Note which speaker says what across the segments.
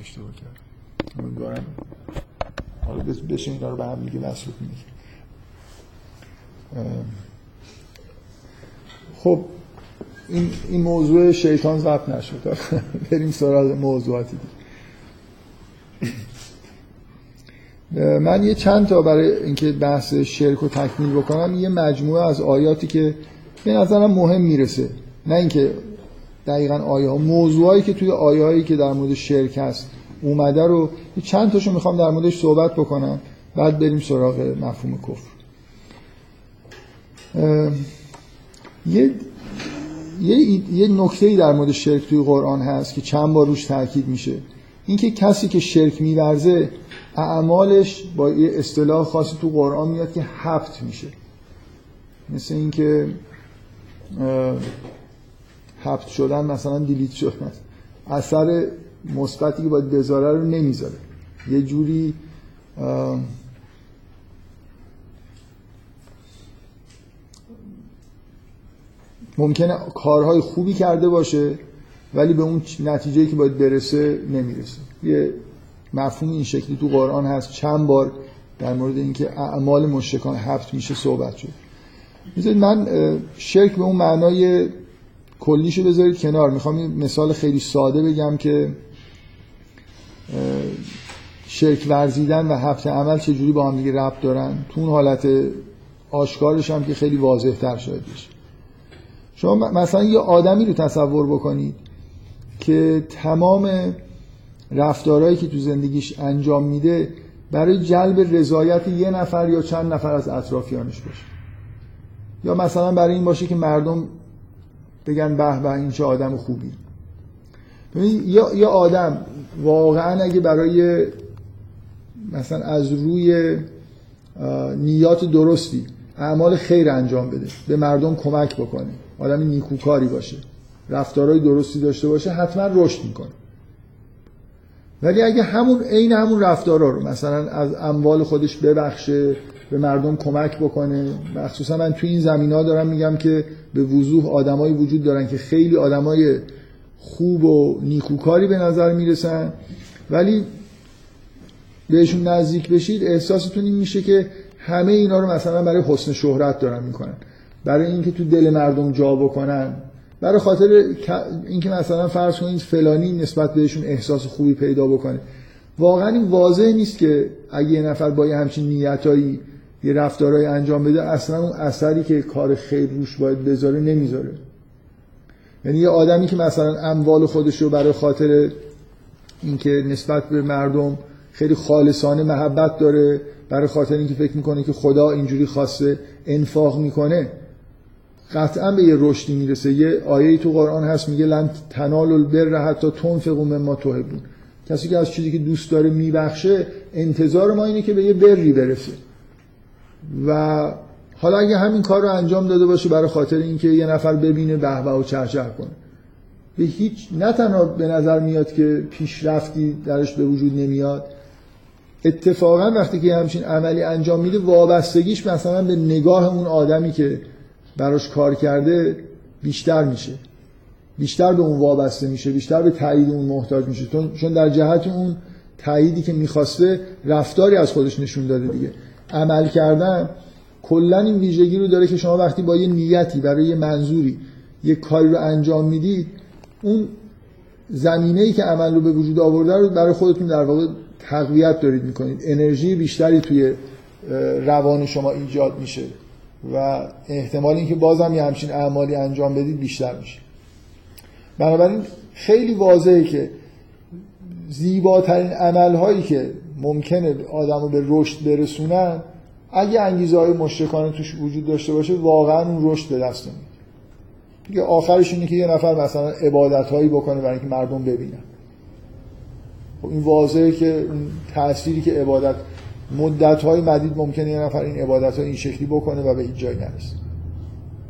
Speaker 1: اشتباه کردم امیدوارم. حالا بشه اینا رو به هم دیگه مسئول خب این, این موضوع شیطان ضبط نشد. بریم سراغ موضوعاتی دیگه. من یه چند تا برای اینکه بحث شرک رو تکمیل بکنم یه مجموعه از آیاتی که به نظرم مهم می‌رسه. نه اینکه دقیقا آیه ها. موضوعایی که توی آیه هایی که در مورد شرک هست اومده رو چند تاشو می‌خوام در موردش صحبت بکنم. بعد بریم سراغ مفهوم کفر. یه یه, یه نکته در مورد شرک توی قرآن هست که چند بار روش تاکید میشه. اینکه کسی که شرک میورزه اعمالش با یه اصطلاح خاصی تو قرآن میاد که حبت میشه. مثل اینکه حبت شدن مثلا دیلیت شدن. اثر مثبتی که باید بذاره رو نمی‌ذاره. یه جوری ممکنه کارهای خوبی کرده باشه ولی به اون نتیجه که باید برسه نمی‌رسه. یه مفهوم این شکلی تو قرآن هست. چند بار در مورد اینکه اعمال مشرکان هفت میشه صحبت شد. می‌ذارید من شرک به اون معنای کلیشو بذارید کنار. می‌خوام یه مثال خیلی ساده بگم که شرک ورزیدن و هفت عمل چجوری با هم دیگه ربط دارن؟ تو اون حالت آشکارش هم که خیلی واضح تر شاید بشه. شما مثلا یه آدمی رو تصور بکنید که تمام رفتارهایی که تو زندگیش انجام میده برای جلب رضایت یه نفر یا چند نفر از اطرافیانش باشه. یا مثلا برای این باشه که مردم بگن به به این چه آدم خوبی. یا یا آدم واقعا اگه برای مثلا از روی نیات درستی اعمال خیر انجام بده به مردم کمک بکنه آدم نیکوکاری باشه رفتارهای درستی داشته باشه حتما رشد می‌کنه. ولی اگه همون عین همون رفتارا رو مثلا از اموال خودش ببخشه به مردم کمک بکنه. مخصوصا من توی این زمین ها دارم میگم که به وضوح آدمایی وجود دارن که خیلی آدمای خوب و نیکوکاری به نظر می‌رسن. ولی بهشون نزدیک بشید احساستون این میشه که همه اینا رو مثلا برای حسن شهرت دارن می‌کنن. برای اینکه تو دل مردم جا بکنن. برای خاطر اینکه مثلا فرض کنید فلانی نسبت بهشون احساس خوبی پیدا بکنه. واقعا این واضح نیست که اگه یه نفر با یه همچین نیتایی یه رفتارهایی انجام بده اصلا اون اثری که کار خیر روش باید بذاره نمی‌ذاره. یعنی یه آدمی که مثلا اموال خودش رو برای خاطر اینکه نسبت به مردم خیلی خالصانه محبت داره برای خاطر اینکه فکر می‌کنه که خدا اینجوری خواسته انفاق می‌کنه قطعا به یه رشدی می‌رسه. یه آیه تو قرآن هست میگه لن تنال البر حتی تنفقوا مما تحبون کسی که از چیزی که دوست داره میبخشه انتظار ما اینه که به یه بری برسه. و حالا اگه همین کار رو انجام داده باشه برای خاطر اینکه یه نفر ببینه به و چهچه کنه. به هیچ نه تنها به نظر میاد که پیشرفتی درش به وجود نمیاد اتفاقا وقتی که همچین عملی انجام میده وابستگیش مثلا به نگاه اون آدمی که براش کار کرده بیشتر میشه. بیشتر به اون وابسته میشه بیشتر به تایید اون محتاج میشه. چون در جهت اون تاییدی که می‌خواسته رفتاری از خودش نشون داده دیگه. عمل کردن کلا این ویژگی رو داره که شما وقتی با یه نیتی برای یه منظوری یه کاری رو انجام می‌دید اون زمینه ای که عمل رو به وجود آورده رو برای خودتون در واقع تقویت دارید می‌کنید. انرژی بیشتری توی روان شما ایجاد میشه و احتمال اینکه بازم یه همچین اعمالی انجام بدید بیشتر میشه. بنابراین خیلی واضحه که زیباترین عمل هایی که ممکنه آدم رو به رشد برسونن. اگه انگیزه های مشرکانه توش وجود داشته باشه واقعا اون رشد به دست نمیاد. دیگه آخرش اینه که یه نفر مثلا عبادت هایی بکنه برای اینکه مردم ببینن. خب این واضحه که اون تأثیری که عبادت مدت های مدید ممکنه یه نفر این عبادت ها این شکلی بکنه و به این جای نرسه.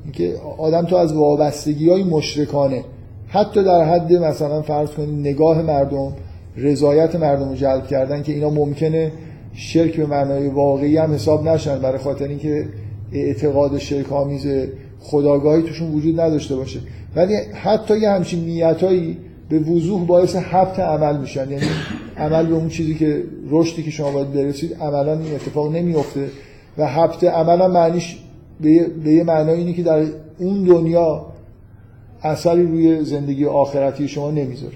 Speaker 1: اینکه آدم تو از وابستگی های مشرکانه حتی در حد مثلا فرض کنید نگاه مردم رضایت مردم رو جلب کردن که اینا ممکنه شرک به معنای واقعی هم حساب نشن برای خاطر اینکه اعتقاد شرک آمیز خداگاهی توشون وجود نداشته باشه. ولی حتی یه همچین نیتایی به وضوح باعث حبت عمل میشن. یعنی عمل به اون چیزی که رشدی که شما باید برسید عملا این اتفاق نمیفته و حبت عملا معنیش به یه معنای اینه که در اون دنیا اثری روی زندگی آخرتی شما نمی‌ذاره.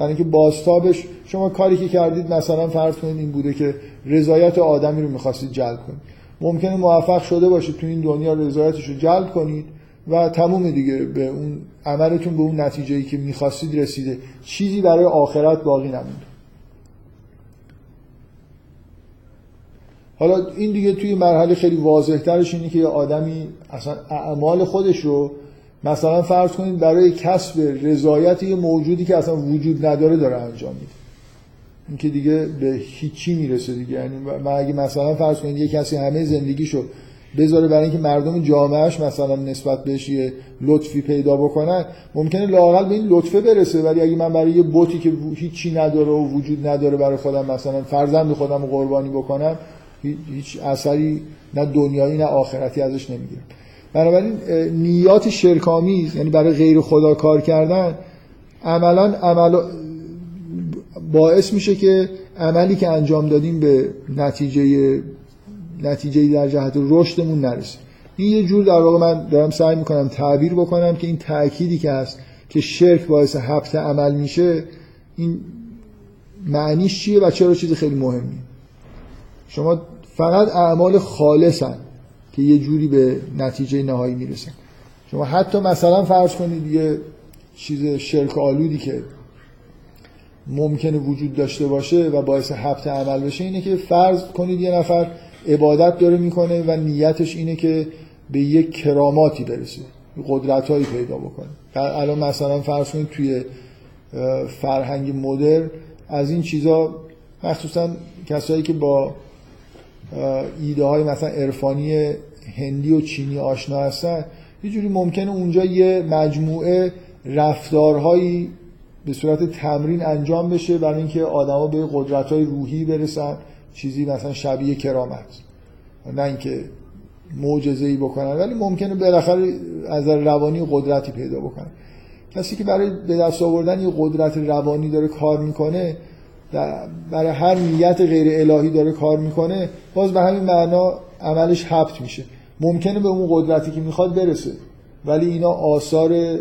Speaker 1: برای اینکه بازتابش شما کاری که کردید مثلا فرض کنید این بوده که رضایت آدمی رو می‌خواستید جلب کنید. ممکنه موفق شده باشید تو این دنیا رضایتش رو جلب کنید و تموم دیگه به اون عملتون به اون نتیجه ای که می‌خواستید رسیده. چیزی برای آخرت باقی نمونده. حالا این دیگه توی مرحله خیلی واضح ترش اینه که یه آدمی اصلا اعمال خودش رو مثلا فرض کنید برای کسب رضایت یه موجودی که اصلا وجود نداره داره انجام میده. این که دیگه به هیچی می‌رسه دیگه. یعنی من اگه مثلا فرض کنید یه کسی همه زندگیشو بذاره برای اینکه مردم جامعهش مثلا نسبت بهش یه لطفی پیدا بکنن ممکنه لاقل به این لطفه برسه. ولی اگه من برای یه بوتی که هیچی نداره و وجود نداره برای خودم مثلا فرزند خودم قربانی بکنم هیچ اثری نه دنیایی نه آخرتی ازش نمی‌گیرم. بنابراین نیات شرکامیز یعنی برای غیر خدا کار کردن عملا عمل باعث میشه که عملی که انجام دادیم به نتیجه نتیجه در جهت رشدمون نرسه. این یه جور در واقع من دارم سعی می‌کنم تعبیر بکنم که این تأکیدی که هست که شرک باعث حبت عمل میشه این معنیش چیه و چرا چیز خیلی مهمی شما فقط اعمال خالصن. که یه جوری به نتیجه نهایی می‌رسن. شما حتی مثلا فرض کنید یه چیز شرک آلودی که ممکنه وجود داشته باشه و باعث حبت عمل بشه اینه که فرض کنید یه نفر عبادت داره می‌کنه و نیتش اینه که به یک کراماتی برسه قدرت هایی پیدا بکنه. الان مثلا فرض کنید توی فرهنگ مدر از این چیزا مخصوصا کسایی که با ایده های مثلا عرفانی هندی و چینی آشنا هستن. یه جوری ممکنه اونجا یه مجموعه رفتارهایی به صورت تمرین انجام بشه برای اینکه آدما به قدرت های روحی برسن چیزی مثلا شبیه کرامت. نه اینکه معجزه ای بکنن ولی ممکنه بالاخره از روانی قدرتی پیدا بکنن. کسی که برای به دست آوردن یه قدرت روانی داره کار می‌کنه برای هر نیت غیر الهی داره کار می‌کنه باز به همین معنا عملش حبت میشه. ممکنه به اون قدرتی که می‌خواد برسه ولی اینا آثار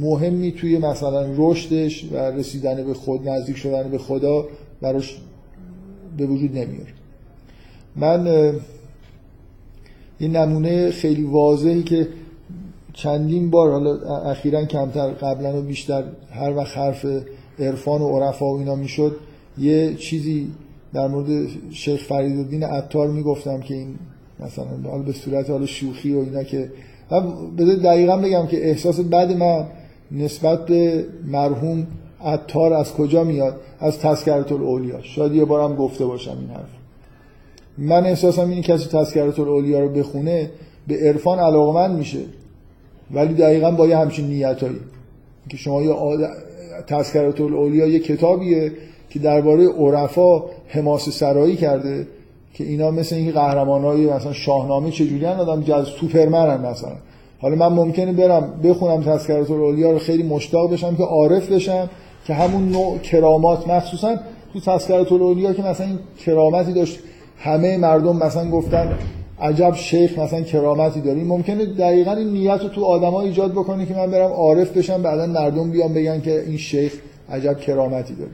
Speaker 1: مهمی توی مثلا رشدش و رسیدن به خود نزدیک شدن به خدا براش به وجود نمیاره. من یه نمونه خیلی واضحی که چندین بار حالا اخیرا کمتر قبلا و بیشتر هر وقت حرف عرفان و عرفا و اینا می‌شد یه چیزی در مورد شیخ فریدالدین عطار می‌گفتم که این مثلا حالا به صورت حالا شوخی و اینا که بذار دقیقا بگم که احساس بد من نسبت به مرحوم عطار از کجا میاد؟ از تذکرت الاولیا شاید یه بارم گفته باشم این حرف. من احساسم اینه کسی تذکرت الاولیا رو بخونه به عرفان علاقمند میشه. ولی دقیقا با یه همچین نیتایی. که شما یه تذکرت الاولیا یه کتابیه که درباره عرفا حماس سرایی کرده که اینا مثل این قهرمان های مثلا شاهنامه چجوری هن؟ آدم جز سوپرمن مثلا. حالا من ممکنه برم بخونم تذکرت الاولیا رو خیلی مشتاق بشم که عارف بشم که همون نوع کرامات مخصوصا تو تذکرت الاولیا که مثلا این کرامتی داشت همه مردم مثلا گفتن عجب شیخ مثلا کرامتی داره ممکنه دقیقا این نیت رو تو آدما ایجاد بکنه که من برم عارف بشم بعدا مردم بیان بگن که این شیخ عجب کرامتی داره.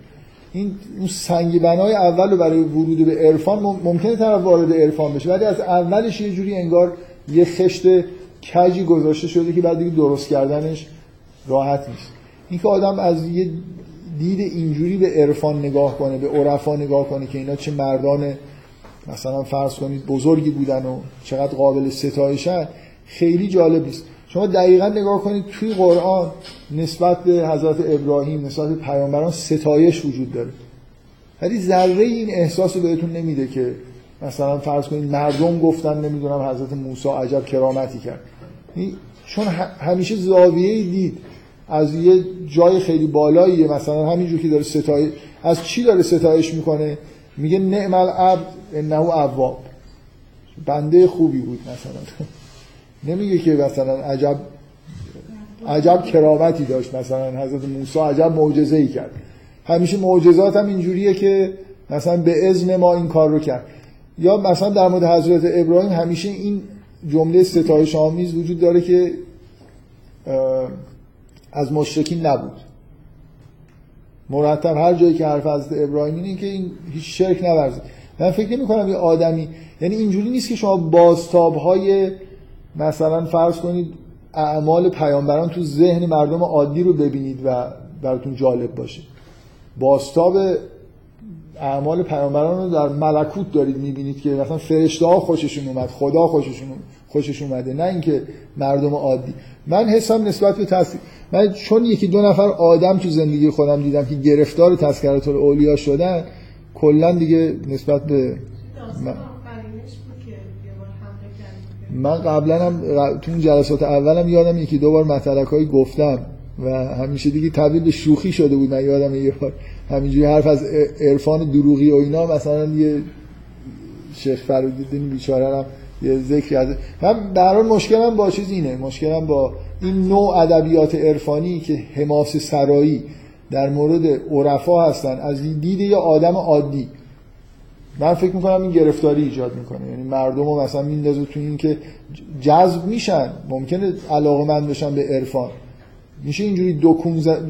Speaker 1: این اون سنگ بنای اول رو برای ورود به عرفان ممکنه طرف وارد عرفان بشه ولی از اولش یه جوری انگار یه خشت کجی گذاشته شده که بعد دیگه درست کردنش راحت نیست. اینکه آدم از یه دید اینجوری به عرفان نگاه کنه به عرفا نگاه کنه که اینا چه مردان مثلا فرض کنید بزرگی بودن و چقدر قابل ستایشن خیلی جالب نیست. شما دقیقا نگاه کنید توی قرآن نسبت به حضرت ابراهیم نسبت به پیامبران ستایش وجود داره. ولی ذره این احساس رو بهتون نمیده که مثلا فرض کنید مردم گفتن نمی‌دونم حضرت موسی عجب کرامتی کرد. چون همیشه زاویه دید. از یه جای خیلی بالایی مثلا همینجور که داره ستایش از چی داره ستایش می‌کنه؟ میگه نعم العبد انه اواب. بنده خوبی بود مثلا. نمیگه که مثلا عجب عجب کرامتی داشت مثلا. حضرت موسی عجب معجزه ای کرد. همیشه معجزات هم اینجوریه که مثلا به اذن ما این کار رو کرد. یا مثلا در مورد حضرت ابراهیم همیشه این جمله ستایش آمیز وجود داره که از مشرکین نبود. مرتب هر جایی که حرف حضرت ابراهیم اینه که این هیچ شرک نورزید من فکر نمی کنم یه آدمی یعنی اینجوری نیست که شما بازتاب های مثلا فرض کنید اعمال پیامبران تو ذهن مردم عادی رو ببینید و براتون جالب باشه. بازتاب اعمال پیامبران رو در ملکوت دارید می‌بینید که مثلا فرشته ها خوششون اومد خدا خوششون خوشش اومده نه اینکه مردم عادی. من حسم نسبت به تص... من چون یکی دو نفر آدم تو زندگی خودم دیدم که گرفتار تذکرات اولیا شدن کلا دیگه نسبت به من, من قبلا هم تو اون جلسات اولم یادم یکی دو بار مطلق گفتم و همیشه دیگه تبدیل به شوخی شده بود من یادم یه بار. همینجوری حرف از عرفان دروغی و اینا مثلا یه شیخ فرودین بیچاره هم یه ذکری از من در مشکلم با چیز اینه مشکلم با این نوع ادبیات عرفانی که حماس سرایی در مورد عرفا هستن از دید یه آدم عادی. من فکر می‌کنم این گرفتاری ایجاد می‌کنه یعنی مردم رو مثلا میندازه تو این که جذب میشن ممکنه علاقه من بشن به عرفان. میشه اینجوری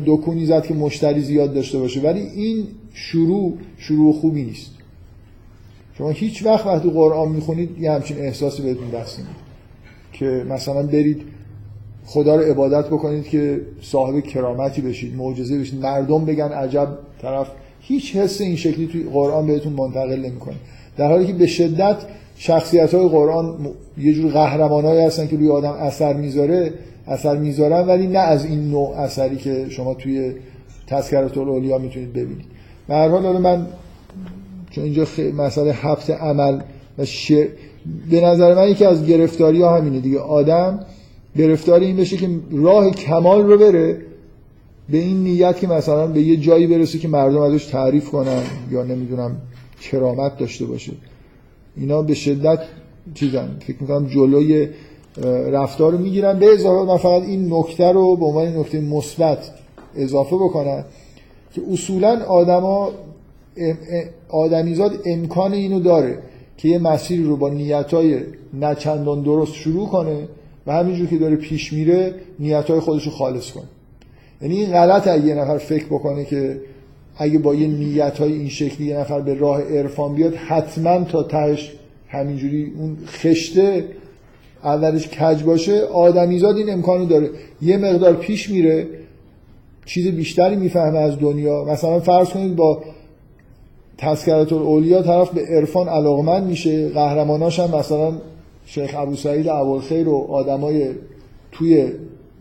Speaker 1: دکونی زد که مشتری زیاد داشته باشه. ولی این شروع شروع خوبی نیست. شما هیچ وقت وقتی قرآن می‌خونید یه همچین احساسی بهتون دست که مثلا برید خدا رو عبادت بکنید که صاحب کرامتی بشید معجزه بشید. مردم بگن عجب طرف. هیچ حس این شکلی توی قرآن بهتون منتقل نمی‌کنه. در حالی که به شدت شخصیت های قرآن یه جور قهرمانایی هستن که روی آدم اثر می‌ذاره اثر می‌ذارن ولی نه از این نوع اثری که شما توی تذکرات الاولیا می‌تونید ببینید. به هر حال من چون اینجا مسئله حبس عمل و شر... به نظر من یکی از گرفتاری ها همینه دیگه. آدم گرفتاری این بشه که راه کمال رو بره به این نیت که مثلا به یه جایی برسه که مردم ازش تعریف کنن یا نمی‌دونم کرامت داشته باشه. اینا به شدت چیزن. فکر می‌کنم جلوی رفتار رو می‌گیرن. به اضافه من فقط این نکته رو به عنوان نکته مثبت اضافه بکنم که اصولا آدما آدمیزاد امکان اینو داره که یه مسیری رو با نیتای نچندان درست شروع کنه و همینجور که داره پیش میره نیتای خودش رو خالص کنه. یعنی این غلط اگه یه نفر فکر بکنه که اگه با یه نیت های این شکلی یه نفر به راه عرفان بیاد حتما تا تهش همینجوری اون خشته اولش کج باشه آدمیزاد این امکانو داره. یه مقدار پیش میره چیز بیشتری می‌فهمه از دنیا. مثلا فرض کنید با تذکرت الاولیا طرف به عرفان علاقمند میشه قهرماناش هم مثلا شیخ ابو سعید خیر و آدمای توی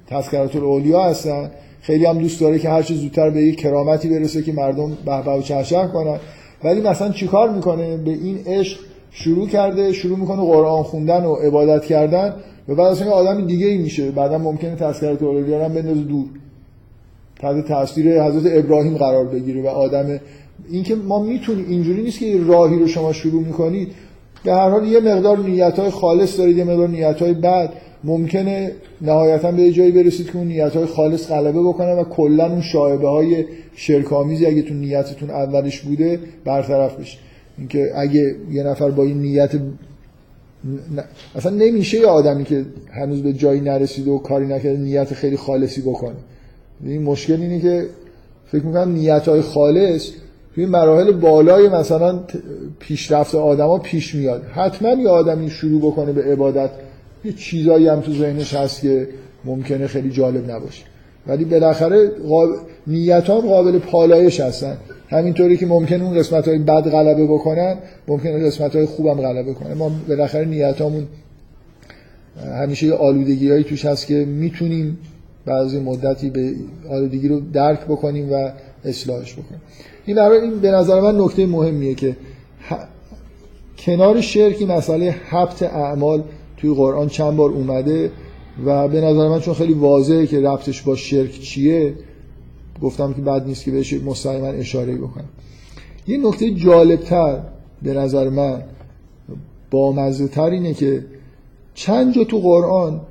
Speaker 1: تذکرت الاولیا هستن. خیلی هم دوست داره که هر زودتر به یک کرامتی برسه که مردم به و چهچه کنن. ولی مثلا چیکار می‌کنه؟ به این عشق شروع کرده شروع می‌کنه قرآن خوندن و عبادت کردن و بعد اصلا آدم دیگه ای میشه بعدا ممکنه تذکرت الاولیا هم بندازه دور. تحت تاثیر حضرت ابراهیم قرار بگیره و آدم اینکه ما می‌تونیم اینجوری نیست که راهی رو شما شروع می‌کنید. به هر حال یه مقدار نیت های خالص دارید یه مقدار نیت های بد. ممکنه نهایتا به جایی برسید که اون نیت های خالص غلبه بکنه و کلا اون شایبه های شرکامیزی اگه تو نیتتون اولش بوده برطرف بشه. اینکه اگه یه نفر با این نیت اصلا نمیشه یه آدمی که هنوز به جایی نرسیده و کاری نکرده نیت خیلی خالصی بکنه. این مشکل اینه که فکر می‌کنم نیت های خالص توی مراحل بالای مثلا پیشرفت آدما پیش میاد. حتما یه آدمی شروع بکنه به عبادت. یه چیزایی هم تو ذهنش هست که ممکنه خیلی جالب نباشه. ولی بالاخره قاب... نیت قابل پالایش هستن. همینطوری که ممکنه اون قسمت های بد غلبه بکنن ممکنه قسمت های خوبم غلبه کنن. ما بالاخره نیتامون همیشه یه آلودگی هایی توش هست که می‌تونیم بعضی مدتی به آلودگی رو درک بکنیم و اصلاحش بکنیم. این این به نظر من نکته مهمیه که کنار شرکی مسئله حبت اعمال توی قرآن چند بار اومده و به نظر من چون خیلی واضحه که ربطش با شرک چیه گفتم که بد نیست که بهش مستقیما اشاره بکنم. یه نکته جالبتر به نظر من با تر اینه که چند جا تو قرآن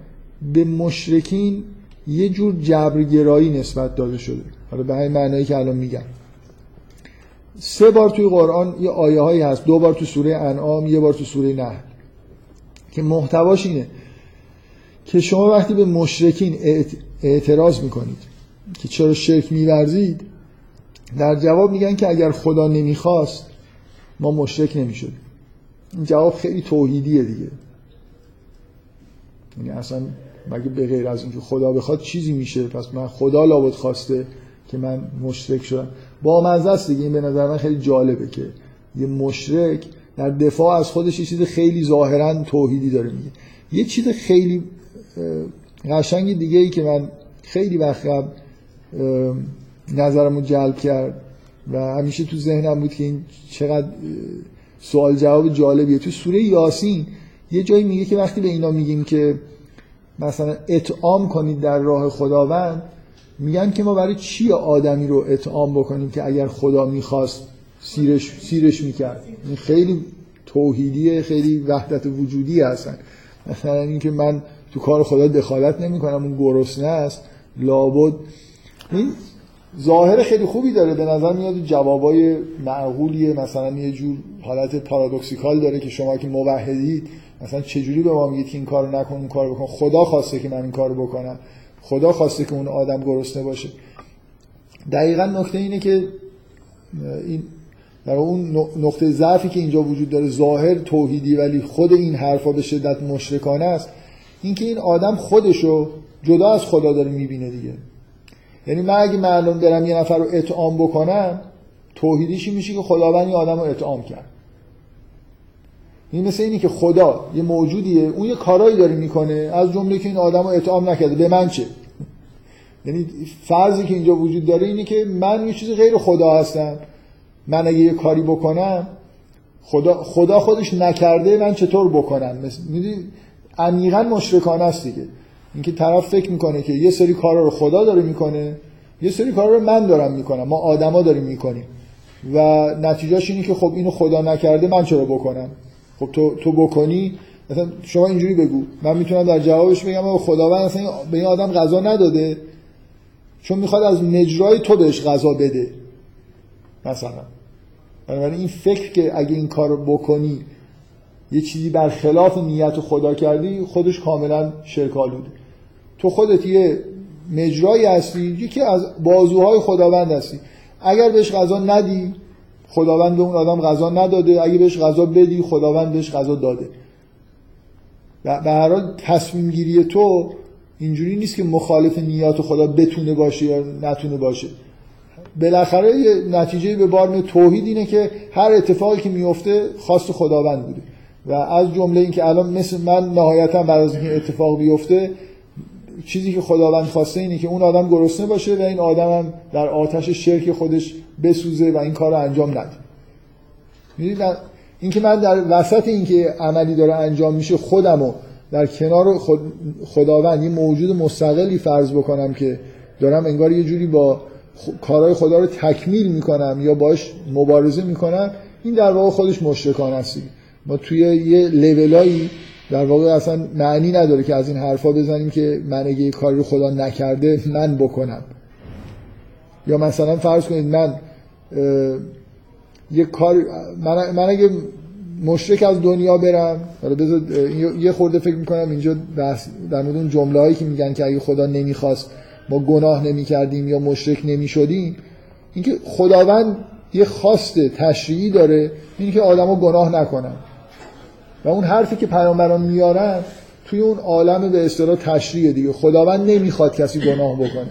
Speaker 1: به مشرکین یه جور جبرگرایی نسبت داده شده. حالا به همین معنایی که الان میگم. سه بار توی قرآن یه آیه هایی هست. دو بار تو سوره انعام یه بار تو سوره نحل. که محتواش اینه که شما وقتی به مشرکین اعتراض می‌کنید که چرا شرک میورزید در جواب میگن که اگر خدا نمی‌خواست ما مشرک نمی‌شدیم. این جواب خیلی توحیدیه دیگه. یعنی اصلا مگه به غیر از اینکه خدا بخواد چیزی میشه پس من خدا لابد خواسته که من مشرک شدم. با مزه است دیگه این به نظر من خیلی جالبه که یه مشرک در دفاع از خودش یه چیز خیلی ظاهرا توحیدی داره میگه. یه چیز خیلی قشنگ دیگه ای که من خیلی وقت قبل نظرمو جلب کرد و همیشه تو ذهنم بود که این چقدر سوال جواب جالبیه. تو سوره یاسین یه جایی میگه که وقتی به اینا میگیم که مثلا اطعام کنید در راه خداوند میگن که ما برای چی آدمی رو اطعام بکنیم که اگر خدا می‌خواست سیرش, سیرش می‌کرد؟ این خیلی توحیدیه خیلی وحدت وجودی هستن. مثلا اینکه من تو کار خدا دخالت نمی‌کنم اون گرسنه است لابد این ظاهر خیلی خوبی داره. به نظر میاد جوابای معقولیه مثلا یه جور حالت پارادوکسیکال داره که شما که موحدید مثلا چجوری به ما میگید که این کارو نکن اون کارو بکن؟ خدا خواسته که من این کارو بکنم. خدا خواسته که اون آدم گرسنه باشه. دقیقا نکته اینه که این در اون نقطه ضعفی که اینجا وجود داره ظاهر توحیدی ولی خود این حرفا به شدت مشرکانه است. اینکه این آدم خودشو جدا از خدا داره می‌بینه دیگه. یعنی من اگه معلوم برم یه نفر رو اطعام بکنم توحیدیشی میشه که خداوند این آدم رو اطعام کرد؟ این مثل اینی که خدا یه موجودیه اون یه کارایی داره می‌کنه از جمله که این آدم رو اطعام نکرده. به من چه؟ یعنی فرضی که اینجا وجود داره اینه که من یه چیز غیر خدا هستم. من اگه یه کاری بکنم خدا, خدا خودش نکرده من چطور بکنم؟ می‌دونی؟ عمیقا مشرکانه است دیگه. اینکه طرف فکر می‌کنه که یه سری کارا رو خدا داره می‌کنه یه سری کارا رو من دارم می‌کنم ما آدما داریم می‌کنیم. و نتیجهش اینه که خب اینو خدا نکرده من چرا بکنم؟ خب تو تو بکنی؟ مثلا شما اینجوری بگو. من می‌تونم در جوابش بگم خداوند اصلا به این آدم غذا نداده. چون می‌خواد از نجرای تو بهش غذا بده. مثلا. بنابراین این فکر که اگه این کار بکنی یه چیزی برخلاف نیت خدا کردی خودش کاملا شرک آلوده تو خودت یه مجرایی هستی یکی از بازوهای خداوند هستی. اگر بهش غذا ندی خداوند به اون آدم غذا نداده. اگه بهش غذا بدی خداوند بهش غذا داده. و به هر حال تصمیم گیری تو اینجوری نیست که مخالف نیات خدا بتونه باشه یا نتونه باشه. بالاخره یه نتیجه به بار توحید اینه که هر اتفاقی که میفته خواست خداوند بوده. و از جمله اینکه الان مثل من نهایتا بعد از اینکه اتفاق بیفته چیزی که خداوند خواسته اینه که اون آدم گرسنه باشه و این آدم هم در آتش شرک خودش بسوزه و این کار رو انجام نده. می‌دید اینکه من در وسط اینکه عملی داره انجام میشه خودمو در کنار خود خداوند یه موجود مستقلی فرض بکنم که دارم انگار یه جوری با کارهای خدا رو تکمیل می‌کنم یا باش مبارزه می‌کنم این در واقع خودش مشرکان است. ما توی یه لولایی در واقع اصلا معنی نداره که از این حرفا بزنیم که من اگه کاری رو خدا نکرده من بکنم. یا مثلا فرض کنید من یه کار من, من اگه مشرک از دنیا برم حالا یه خورده فکر می‌کنم اینجا در مورد اون جمله هایی که میگن که اگه خدا نمی‌خواست ما گناه نمی‌کردیم یا مشرک نمی‌شدیم اینکه خداوند یه خواست تشریعی داره اینکه آدما گناه نکنن. و اون حرفی که پیامبران میارن توی اون عالم به اصطلاح تشریع دیگه. خداوند نمی‌خواد کسی گناه بکنه.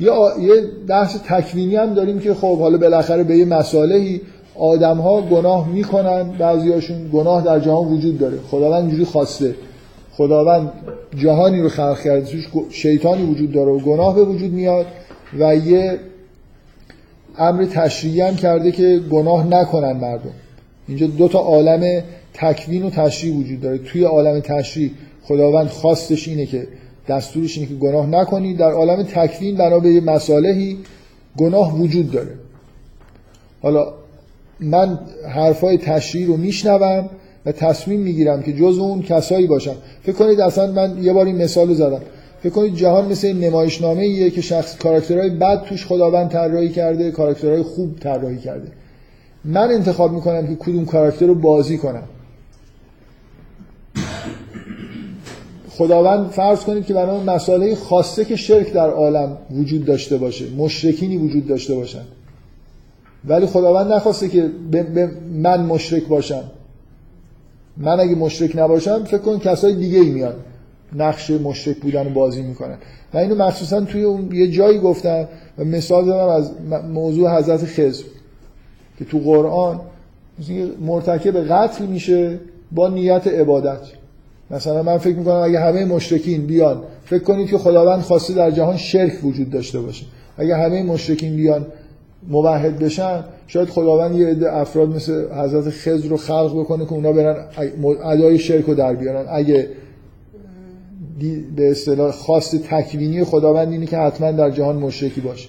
Speaker 1: یه, یه بحث تکوینی هم داریم که خب حالا بالاخره به یه مسائلی آدم ها گناه می‌کنن بعضیاشون گناه در جهان وجود داره. خداوند اینجوری خواسته. خداوند جهانی رو خلق کرده توش شیطانی وجود داره و گناه به وجود میاد و یه امر تشریعی هم کرده که گناه نکنن مردم. اینجا دو تا عالم تکوین و تشریع وجود داره. توی عالم تشریع خداوند خواستش اینه که دستورش اینه که گناه نکنی. در عالم تکوین بنا به مصالحی گناه وجود داره. حالا من حرفای تشریع رو میشنوم و تصمیم می‌گیرم که جز اون کسایی باشم. فکر کنید اصلا من یه بار این مثال زدم. فکر کنید جهان مثل نمایشنامه ایه که شخص کاراکترهای بد توش خداوند طراحی کرده کاراکترهای خوب طراحی کرده. من انتخاب می‌کنم که کدوم کاراکتر رو بازی کنم. خداوند فرض کنید که برای مسئله خاصه که شرک در عالم وجود داشته باشه مشرکینی وجود داشته باشن. ولی خداوند نخواسته که من مشرک باشم. من اگه مشرک نباشم فکر کن کسای دیگه ای میان. نقش مشرک بودن رو بازی می‌کنن. من اینو مخصوصا توی اون یه جایی گفتم و مثال زدم از موضوع حضرت خضر. که تو قرآن مرتکب قتل میشه با نیت عبادت. مثلا من فکر می‌کنم اگه همه مشرکین بیان فکر کنید که خداوند خواسته در جهان شرک وجود داشته باشه. اگه همه مشرکین بیان موحد بشن شاید خداوند یه عده افراد مثل حضرت خضر رو خلق بکنه که اونا برن ادای شرک رو در بیارن. اگه به اصطلاح خواست تکوینی خداوند اینه که حتما در جهان مشرکی باشه.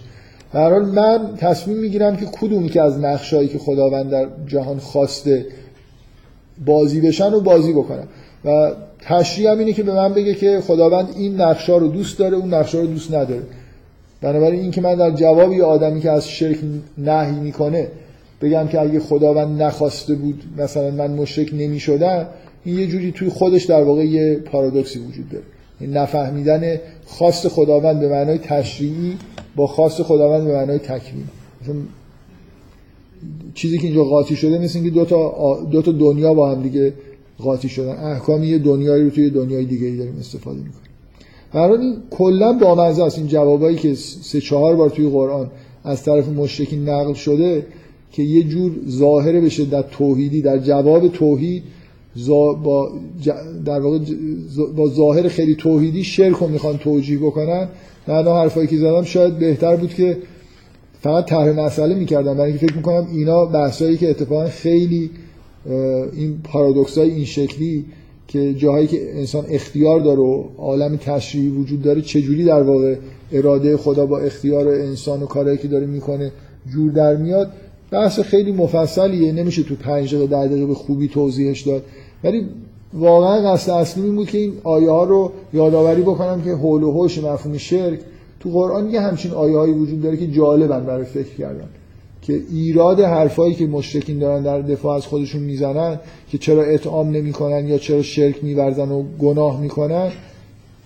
Speaker 1: حال من تصمیم می‌گیرم که کدومی که از نقشایی که خداوند در جهان خواسته بازی بشن و بازی بکنم. و تشریح هم اینه که به من بگه که خداوند این نقشا رو دوست داره اون نقشا رو دوست نداره. بنابراین این که من در جواب یه آدمی که از شرک نهی می‌کنه بگم که اگه خداوند نخواسته بود مثلا من مشرک نمی شدم این یه جوری توی خودش در واقع یه پارادوکسی وجود داره. این نفهمیدن خواست خداوند به معنای تشریعی با خواست خداوند به معنای تکوین. چیزی که اینجا قاطی شده مثل اینکه دو تا دو تا دنیا با هم دیگه قاطی شدن. احکامی یه دنیایی رو توی دنیای دیگه ای داریم استفاده می‌کنیم. برای کلا با است. این جوابایی که سه چهار بار توی قرآن از طرف مشرکین نقل شده که یه جور ظاهره بشه در توحیدی. در جواب توحید با در واقع با ظاهر خیلی توحیدی شرک رو می‌خوان توجیه بکنن. من حرفایی که زدم شاید بهتر بود که فقط طرح مسئله می‌کردم. برای اینکه فکر می‌کنم اینا بحثایی که اتفاقا خیلی این پارادوکس های این شکلی که جاهایی که انسان اختیار داره و عالم تشریعی وجود داره چجوری در واقع اراده خدا با اختیار انسان و کارهایی که داره می‌کنه جور در میاد بحث خیلی مفصلیه. نمیشه تو پنج دقیقه در دقیقه به خوبی توضیحش داد. ولی واقعا قصد اصلی این بود که این آیه ها رو یادآوری بکنم که حول و حوش مفهوم شرک تو قرآن یه همچین آیه هایی وجود داره که جالبن برای فکر کردن. که ایراد حرفایی که مشرکین دارن در دفاع از خودشون می‌زنن که چرا اطعام نمی‌کنن یا چرا شرک میورزن و گناه می‌کنن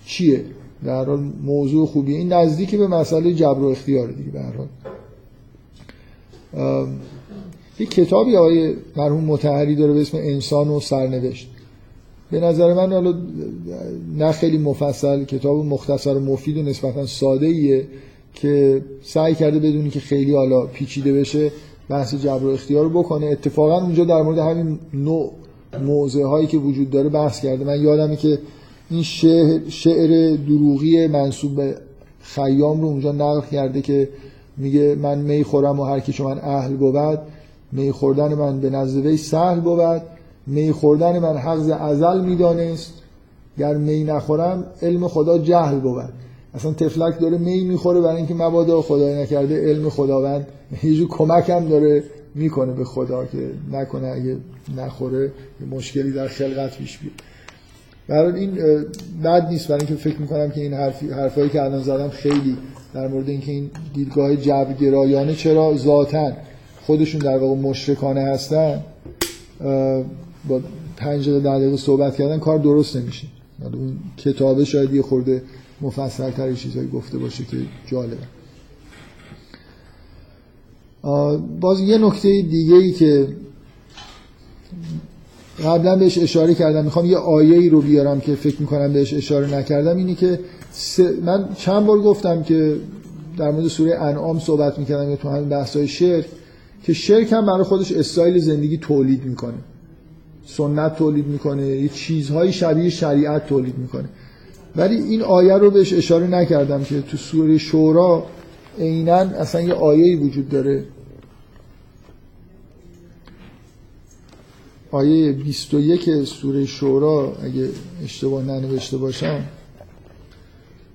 Speaker 1: چیه؟ در حال موضوع خوبیه این نزدیکی به مسئله جبر و اختیار دیگه به هر حال. یک کتابی آقای مرحوم متحری داره به اسم انسان و سرنوشت. به نظر من حالا نه خیلی مفصل کتاب مختصر و مفید و نسبتا ساده ایه که سعی کرده بدونی که خیلی حالا پیچیده بشه بحث جبر و اختیار بکنه. اتفاقا اونجا در مورد همین نوع موضع هایی که وجود داره بحث کرده. من یادمه که این شعر, شعر دروغی منصوب به خیام رو اونجا نقل کرده که میگه من می خورم و هر کی من اهل بود می خوردن من به نزد وی سهل بود. می خوردن من حقز ازل می‌دانست گر می نخورم علم خدا جهل بود. اصلا تفلک داره می می‌خوره برای اینکه مبادا خدای نکرده علم خداوند. یه جور کمک هم داره می‌کنه به خدا که نکنه اگه نخوره مشکلی در خلقت پیش بیاد. برای این بد نیست برای اینکه فکر می‌کنم که این حرفی حرفایی که الان زدم خیلی در مورد اینکه این دیدگاه جبرگرایانه چرا؟ ذاتا. خودشون در واقع مشرکانه هستن با پنج دقیقه صحبت کردن کار درست نمیشه. اون کتابه شاید یه خورده مفصل تر چیزایی گفته باشه که جالبه. باز یه نکته دیگه ای که قبلا بهش اشاره کردم می‌خوام یه آیه ای رو بیارم که فکر می‌کنم بهش اشاره نکردم اینی که من چند بار گفتم که در مورد سوره انعام صحبت می‌کردم یا تو همین بحثای شرک که شرک هم برای خودش استایل زندگی تولید می‌کنه. سنت تولید می‌کنه یه چیزهای شبیه شریعت تولید می‌کنه. ولی این آیه رو بهش اشاره نکردم که تو سوره شورا عینا اصلا یه آیه وجود داره. آیه 21 سوره شورا اگه اشتباه ننوشته باشم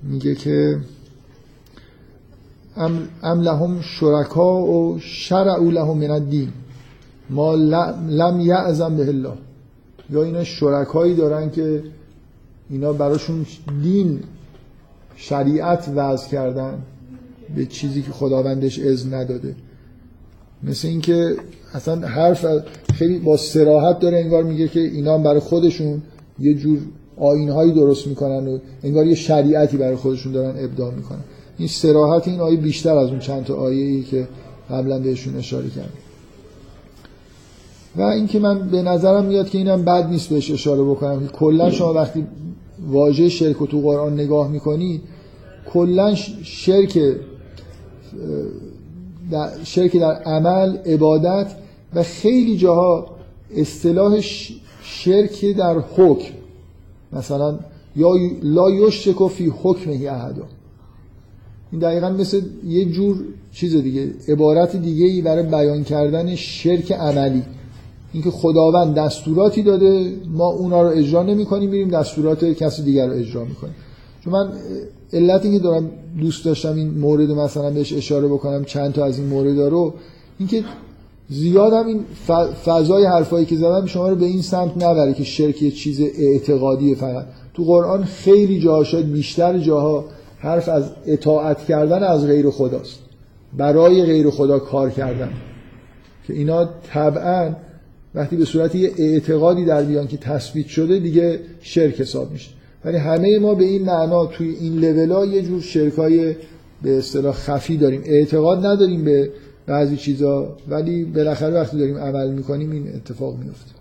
Speaker 1: میگه که ام, لهم شرکا و شرعو لهم من الدین. ما لم یعظم به الله. یا اینا شرکایی دارن که اینا براشون دین شریعت وضع کردن به چیزی که خداوندش اذن نداده. مثل اینکه اصلا حرف خیلی با سراحت داره انگار میگه که اینا برای خودشون یه جور آینهایی درست می‌کنن و انگار یه شریعتی برای خودشون دارن ابداع می‌کنن. این سراحت این آیه بیشتر از اون چند تا آیه ای که قبلا بهشون اشاره کردم و اینکه من به نظرم میاد که اینم بد نیست بهش اشاره بکنم که کلا شما وقتی واژه شرک رو تو قرآن نگاه می‌کنید کلا شرک در شرک در عمل عبادت و خیلی جاها اصطلاح شرک در حکم مثلا یا لا یشرک فی حکمه احدا این دقیقا مثل یه جور چیز دیگه عبارت دیگه ای برای بیان کردن شرک عملی. اینکه خداوند دستوراتی داده ما اونا رو اجرا نمی کنیم میریم دستورات کسی دیگر رو اجرا می‌کنیم. چون من علت اینکه دارم دوست داشتم این مورد مثلا بهش اشاره بکنم چند تا از این مورد رو اینکه زیادم این فضای حرفایی که زدم شما رو به این سمت نبره که شرک یه چیز اعتقادی فقط. تو قرآن خیلی جاها شاید بیشتر جاها حرف از اطاعت کردن از غیر خداست. برای غیر خدا کار کردن. که اینا طبعا وقتی به صورت یه اعتقادی در بیان که تثبیت شده دیگه شرک حساب میشه. ولی همه ما به این معنا توی این لولا یه جور شرکای به اصطلاح خفی داریم. اعتقاد نداریم به بعضی چیزا ولی بالاخره وقتی داریم عمل می‌کنیم این اتفاق میفته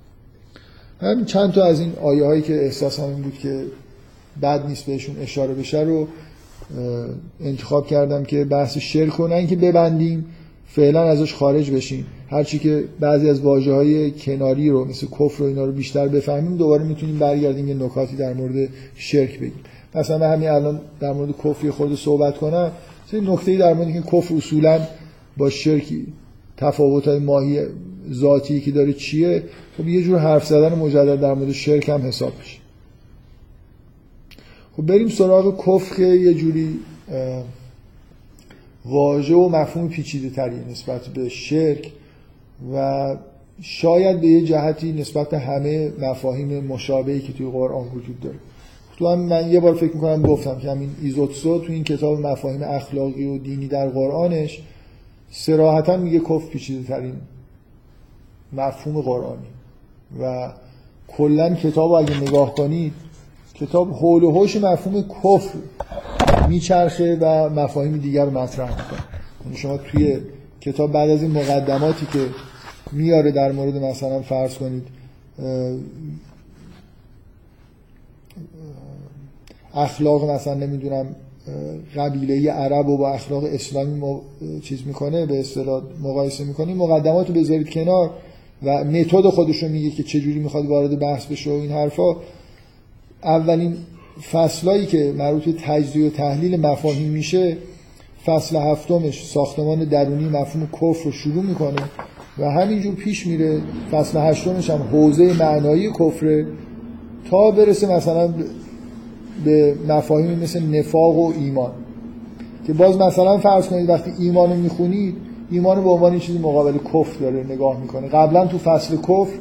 Speaker 1: همین چند تا از این آیه هایی که احساس این بود که بد نیست بهشون اشاره بشه رو انتخاب کردم که بحث شرک رو نه اینکه ببندیم فعلا ازش خارج بشیم. هرچی که بعضی از واجه های کناری رو مثل کفر و اینا رو بیشتر بفهمیم دوباره می‌تونیم برگردیم یه نکاتی در مورد شرک بگیم. مثلا من همین الان در مورد کفر خود صحبت کنم. نکته در مورد که کفر اصولا با شرکی تفاوت های ماهی ذاتی که داره چیه؟ خب یه جور حرف زدن مجدد در مورد شرک هم حساب میشه. خب بریم سراغ کفر که یه جوری واژه و مفهوم پیچیده تری نسبت به شرک و شاید به یه جهتی نسبت به همه مفاهیم مشابهی که توی قرآن وجود داره. تو هم من یه بار فکر می‌کنم گفتم که همین ایزوتسو تو این کتاب مفاهیم اخلاقی و دینی در قرآنش سراحتا میگه کف پیچیده ترین مفهوم قرآنی و کلا کتاب اگه نگاه کنید کتاب حول و حوش مفهوم کفر میچرخه و مفاهیم دیگر رو مطرح می‌کنه. یعنی شما توی کتاب بعد از این مقدماتی که میاره در مورد مثلا فرض کنید اخلاق مثلا نمی‌دونم قبیله عرب و با اخلاق اسلامی چیز می‌کنه به اصطلاح مقایسه می‌کنه. مقدمات رو بذارید کنار و متد خودش رو میگه که چجوری می‌خواد وارد بحث بشه و این حرفا. اولین فصلایی که مربوط به تجزیه و تحلیل مفاهیم میشه فصل هفتمش ساختمان درونی مفهوم کفر رو شروع می‌کنه و همینجور پیش میره فصل هشتمش هم حوزه معنایی کفره تا برسه مثلا به مفاهیمی مثل نفاق و ایمان. که باز مثلا فرض کنید وقتی ایمان رو می‌خونید ایمان به عنوان چیزی مقابل کفر داره نگاه می‌کنه. قبلا تو فصل کفر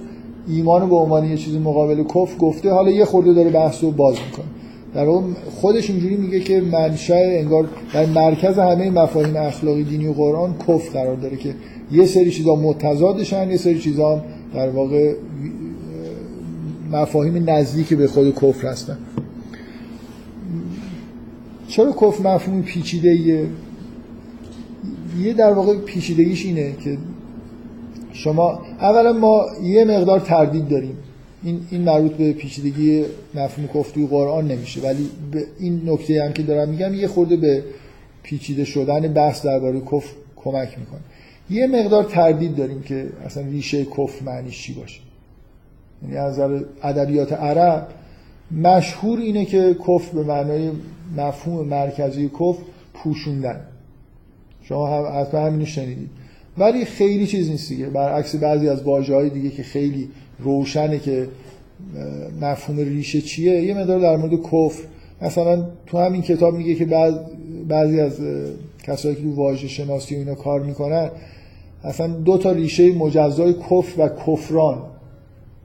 Speaker 1: ایمان به عنوان یه چیزی مقابل کفر گفته حالا یه خورده داره بحث رو باز می‌کنه در اون خودش اینجوری میگه که منشأ انگار در مرکز همه مفاهیم اخلاقی دینی و قرآن کفر قرار داره که یه سری چیزا متضادشن یه سری چیزا در واقع مفاهیم نزدیک به خود کفر هستن چرا کفر مفهوم پیچیده؟ یه در واقع پیچیدگیش اینه که شما اولا ما یه مقدار تردید داریم. این این مربوط به پیچیدگی مفهوم کفر قرآن نمیشه. ولی به این نکته هم که دارم میگم یه خورده به پیچیده شدن بحث درباره کفر کمک می‌کنه. یه مقدار تردید داریم که اصلا ریشه کفر معنیش چی باشه؟ یعنی از نظر ادبیات عرب مشهور اینه که کفر به معنای مفهوم مرکزی کفر پوشوندن. شما هم حتما همینو شنیدید. ولی خیلی چیز نیست دیگه. برعکس بعضی از واژه‌های دیگه که خیلی روشنه که مفهوم ریشه چیه یه مقدار در مورد کفر. مثلا تو همین کتاب میگه که بعض بعضی از کسایی که تو واژه شناسی و اینا کار می‌کنن اصلا دو تا ریشه مجزای کفر و کفران.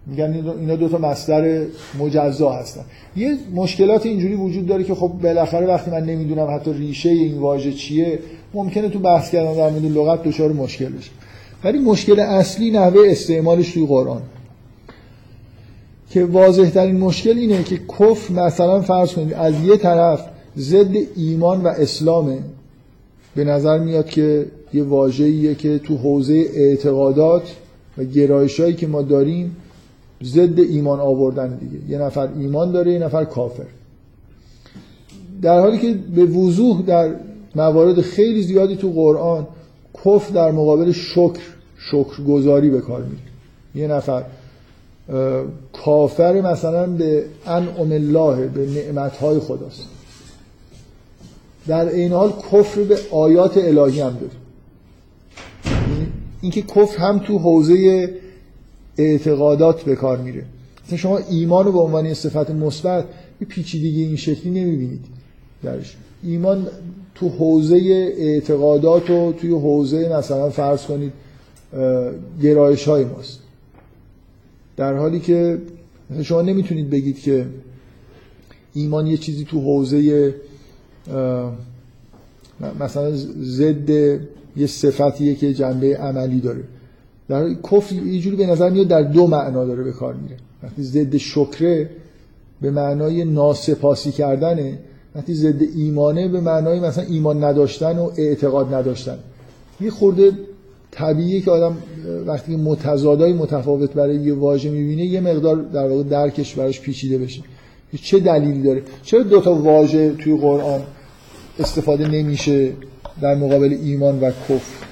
Speaker 1: میگن اینا دو تا مصدر مجزا هستن. یه مشکلات اینجوری وجود داره که خب بالاخره وقتی من نمی‌دونم حتی ریشه این واژه چیه ممکنه تو بحث کردن در مورد لغت دچار مشکل بشه ولی مشکل اصلی نحوه استعمالش توی قرآن. که واضح ترین مشکل اینه که کفر مثلا فرض کنید از یه طرف ضد ایمان و اسلامه. به نظر میاد که یه واژه‌ایه که تو حوزه اعتقادات و گرایشایی که ما داریم ضد ایمان آوردن دیگه. یه نفر ایمان داره یه نفر کافر. در حالی که به وضوح در موارد خیلی زیادی تو قرآن کفر در مقابل شکر شکر گذاری به کار میره یه نفر کافر مثلا به انعم الله به نعمتهای خداست. در این حال کفر به آیات الهی هم داره. اینکه کفر هم تو حوزه اعتقادات به کار میره. مثلا شما ایمان رو به عنوان صفت مثبت یه پیچیدگی این شکلی نمی‌بینید درش. ایمان تو حوزه اعتقادات و توی حوزه مثلا فرض کنید گرایش های ماست. در حالی که شما نمی‌تونید بگید که ایمان یه چیزی تو حوزه مثلا ضد یه صفتیه که جنبه عملی داره. در کفر یه جوری به نظر میاد در دو معنا داره به کار میره. وقتی ضد شکره به معنای ناسپاسی کردنه وقتی ضد ایمانه به معنای مثلا ایمان نداشتن و اعتقاد نداشتن. یه خورده طبیعیه که آدم وقتی متضادای متفاوت برای یه واژه می‌بینه یه مقدار در واقع درکش براش پیچیده بشه. چه دلیلی داره؟ چرا دو تا واژه توی قرآن استفاده نمیشه در مقابل ایمان و کفر؟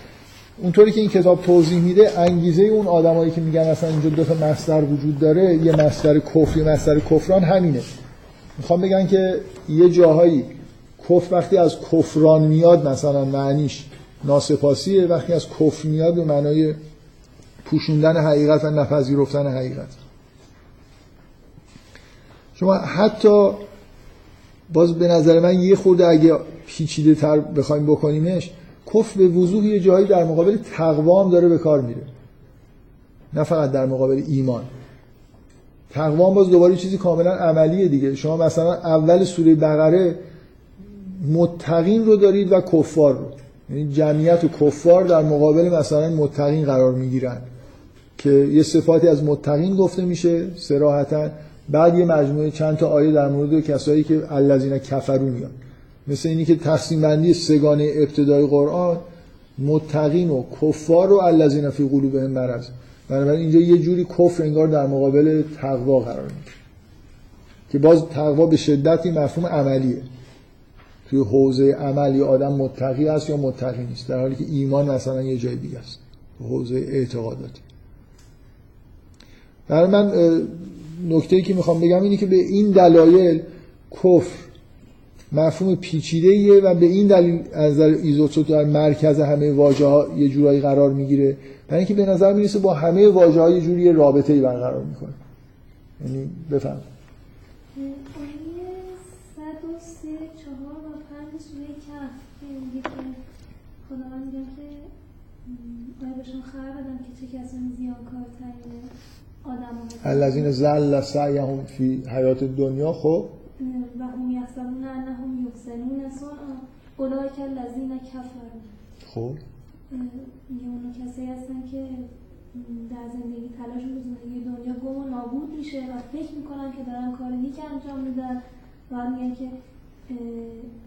Speaker 1: اونطوری که این کتاب توضیح میده انگیزه اون آدمایی که میگن اصلا اینجا دو تا مصدر وجود داره یه مصدر کفر یه مصدر کفران همینه. می‌خوام بگن که یه جاهایی کفر وقتی از کفران میاد مثلا معنیش ناسپاسیه وقتی از کفر میاد به معنای پوشوندن حقیقت و نپذیرفتن حقیقت. شما حتی باز به نظر من یه خورده اگه پیچیده تر بخوایم بکنیمش کفر به وضوح یه جایی در مقابل تقوا هم داره به کار میره. نه فقط در مقابل ایمان. تقوا باز دوباره چیزی کاملا عملیه دیگه. شما مثلا اول سوره بقره متقین رو دارید و کفار رو. یعنی جمعیت و کفار در مقابل مثلا متقین قرار می‌گیرن که یه صفاتی از متقین گفته میشه سراحتا بعد یه مجموعه چند تا آیه در مورد کسایی که الذین کفرو میاد مثل اینی که تقسیم بندی سگانه ابتدای قرآن متقین و کفار و الذین فی قلوبهم مرض. بنابراین اینجا یه جوری کفر انگار در مقابل تقوا قرار می‌گیره. که باز تقوا به شدتی مفهوم عملیه. توی حوزه عمل یا آدم متقی است یا متقی نیست. در حالی که ایمان مثلا یه جای دیگه است. حوزه اعتقاداتی. در من نکته که می‌خوام بگم اینه که به این دلایل کفر مفهوم پیچیده و به این دلیل از نظر ایزوتسو در مرکز همه واژه ها یه جورایی قرار می‌گیره برای اینکه به نظر می‌رسه با همه واژه های جوری رابطه ای برقرار می‌کنه یعنی بفهم الذين زل سعيهم فی حیات دنیا خب
Speaker 2: و هم یحسبون انهم صنعا اولئک الذین کفروا
Speaker 1: خب.
Speaker 2: اونو کسی هستن که در زندگی تلاش رو زندگی دنیا گم و نابود میشه و فکر می‌کنن که دارن کار نیک انجام میدن و میگن که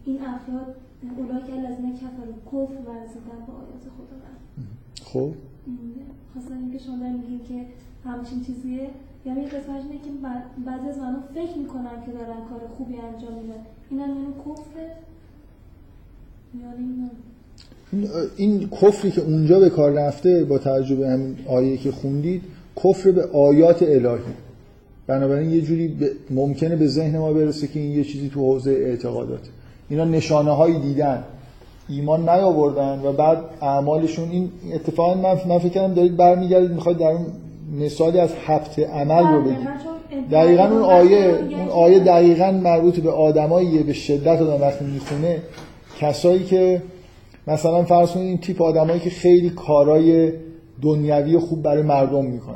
Speaker 2: این افراد اولئک الذین کفروا کفر ورزیدن با آیات خدا
Speaker 1: خب.
Speaker 2: خواستم اینکه شما میگین که همچین چیزیه. یعنی قسمتش اینه که بعضی از منو فکر می‌کنن که دارن کار خوبی انجام میدن. این هم کفره.
Speaker 1: این کفری که اونجا به کار رفته با توجه به همین آیه که خوندید کفر به آیات الهی. بنابراین یه جوری ممکنه به ذهن ما برسه که این یه چیزی تو حوزه اعتقادات. اینا نشانه هایی دیدن. ایمان نیاوردن و بعد اعمالشون این اتفاقا من, من فکر کردم دارید برمیگردید می‌خواید در اون مثالی از حبت عمل رو بگید. دقیقا اون آیه اون آیه دقیقا مربوط به آدمایی به شدت آدم وقتی می‌خونه کسایی که مثلا فرض کنید این تیپ آدمایی که خیلی کارای دنیوی خوب برای مردم می‌کنن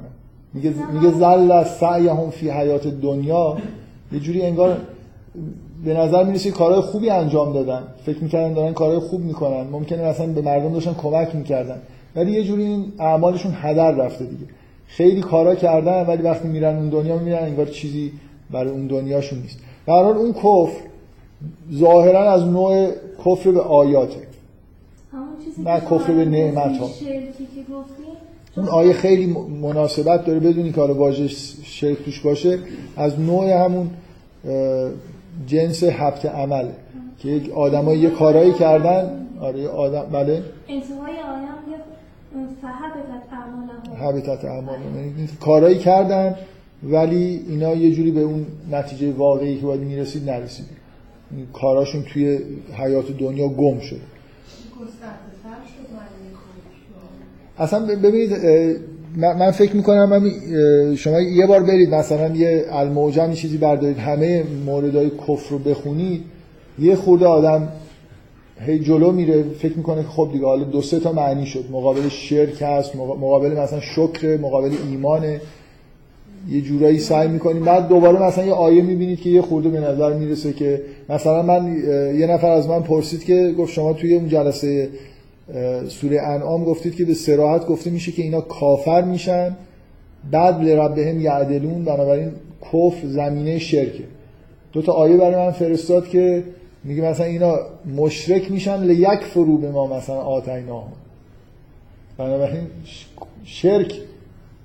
Speaker 1: میگه میگه زل سعیهم فی حیات دنیا. یه جوری انگار به نظر می‌رسه کارهای خوبی انجام دادن. فکر می‌کردن دارن کارهای خوب می‌کنن. ممکنه مثلا به مردم داشتن کمک می‌کردن. ولی یه جوری این اعمالشون هدر رفته دیگه. خیلی کارا کردن ولی وقتی میرن اون دنیا میرن انگار چیزی برای اون دنیاشون نیست. به حال اون کفر ظاهرا از نوع کفر به آیاته. نه کفر به نعمت ها. اون آیه خیلی مناسبت داره. بدونی که حالا واژه شرک توش باشه از نوع همون جنس حبت عمله که یک آدمایی یه کارایی کردن. آره آدم بله.
Speaker 2: انتهای آیه
Speaker 1: حبتت اعمال کارایی کردن ولی اینا یه جوری به اون نتیجه واقعی که باید می‌رسید نرسید کاراشون توی حیات دنیا گم شد. اصلا ببینید من فکر می‌کنم من شما یه بار برید مثلا یه الموجم چیزی بردارید همه موردهای کفر رو بخونید یه خورده آدم هی جلو میره فکر می‌کنه که خب دیگه حالا دو سه تا معنی شد مقابل شرک هست مقابل مثلا شکر مقابل ایمانه. یه جورایی سعی می‌کنیم. بعد دوباره مثلا یه آیه می‌بینید که یه خورده به نظر می‌رسه که مثلا من یه نفر از من پرسید که گفت شما توی اون جلسه سوره انعام گفتید که به سراحت گفته میشه که اینا کافر میشن. بعد لربهم یعدلون بنابراین کفر زمینه شرکه. دو تا آیه برای من فرستاد که میگه مثلا اینا مشرک میشن لیک فرو به ما مثلا آتینا. بنابراین شرک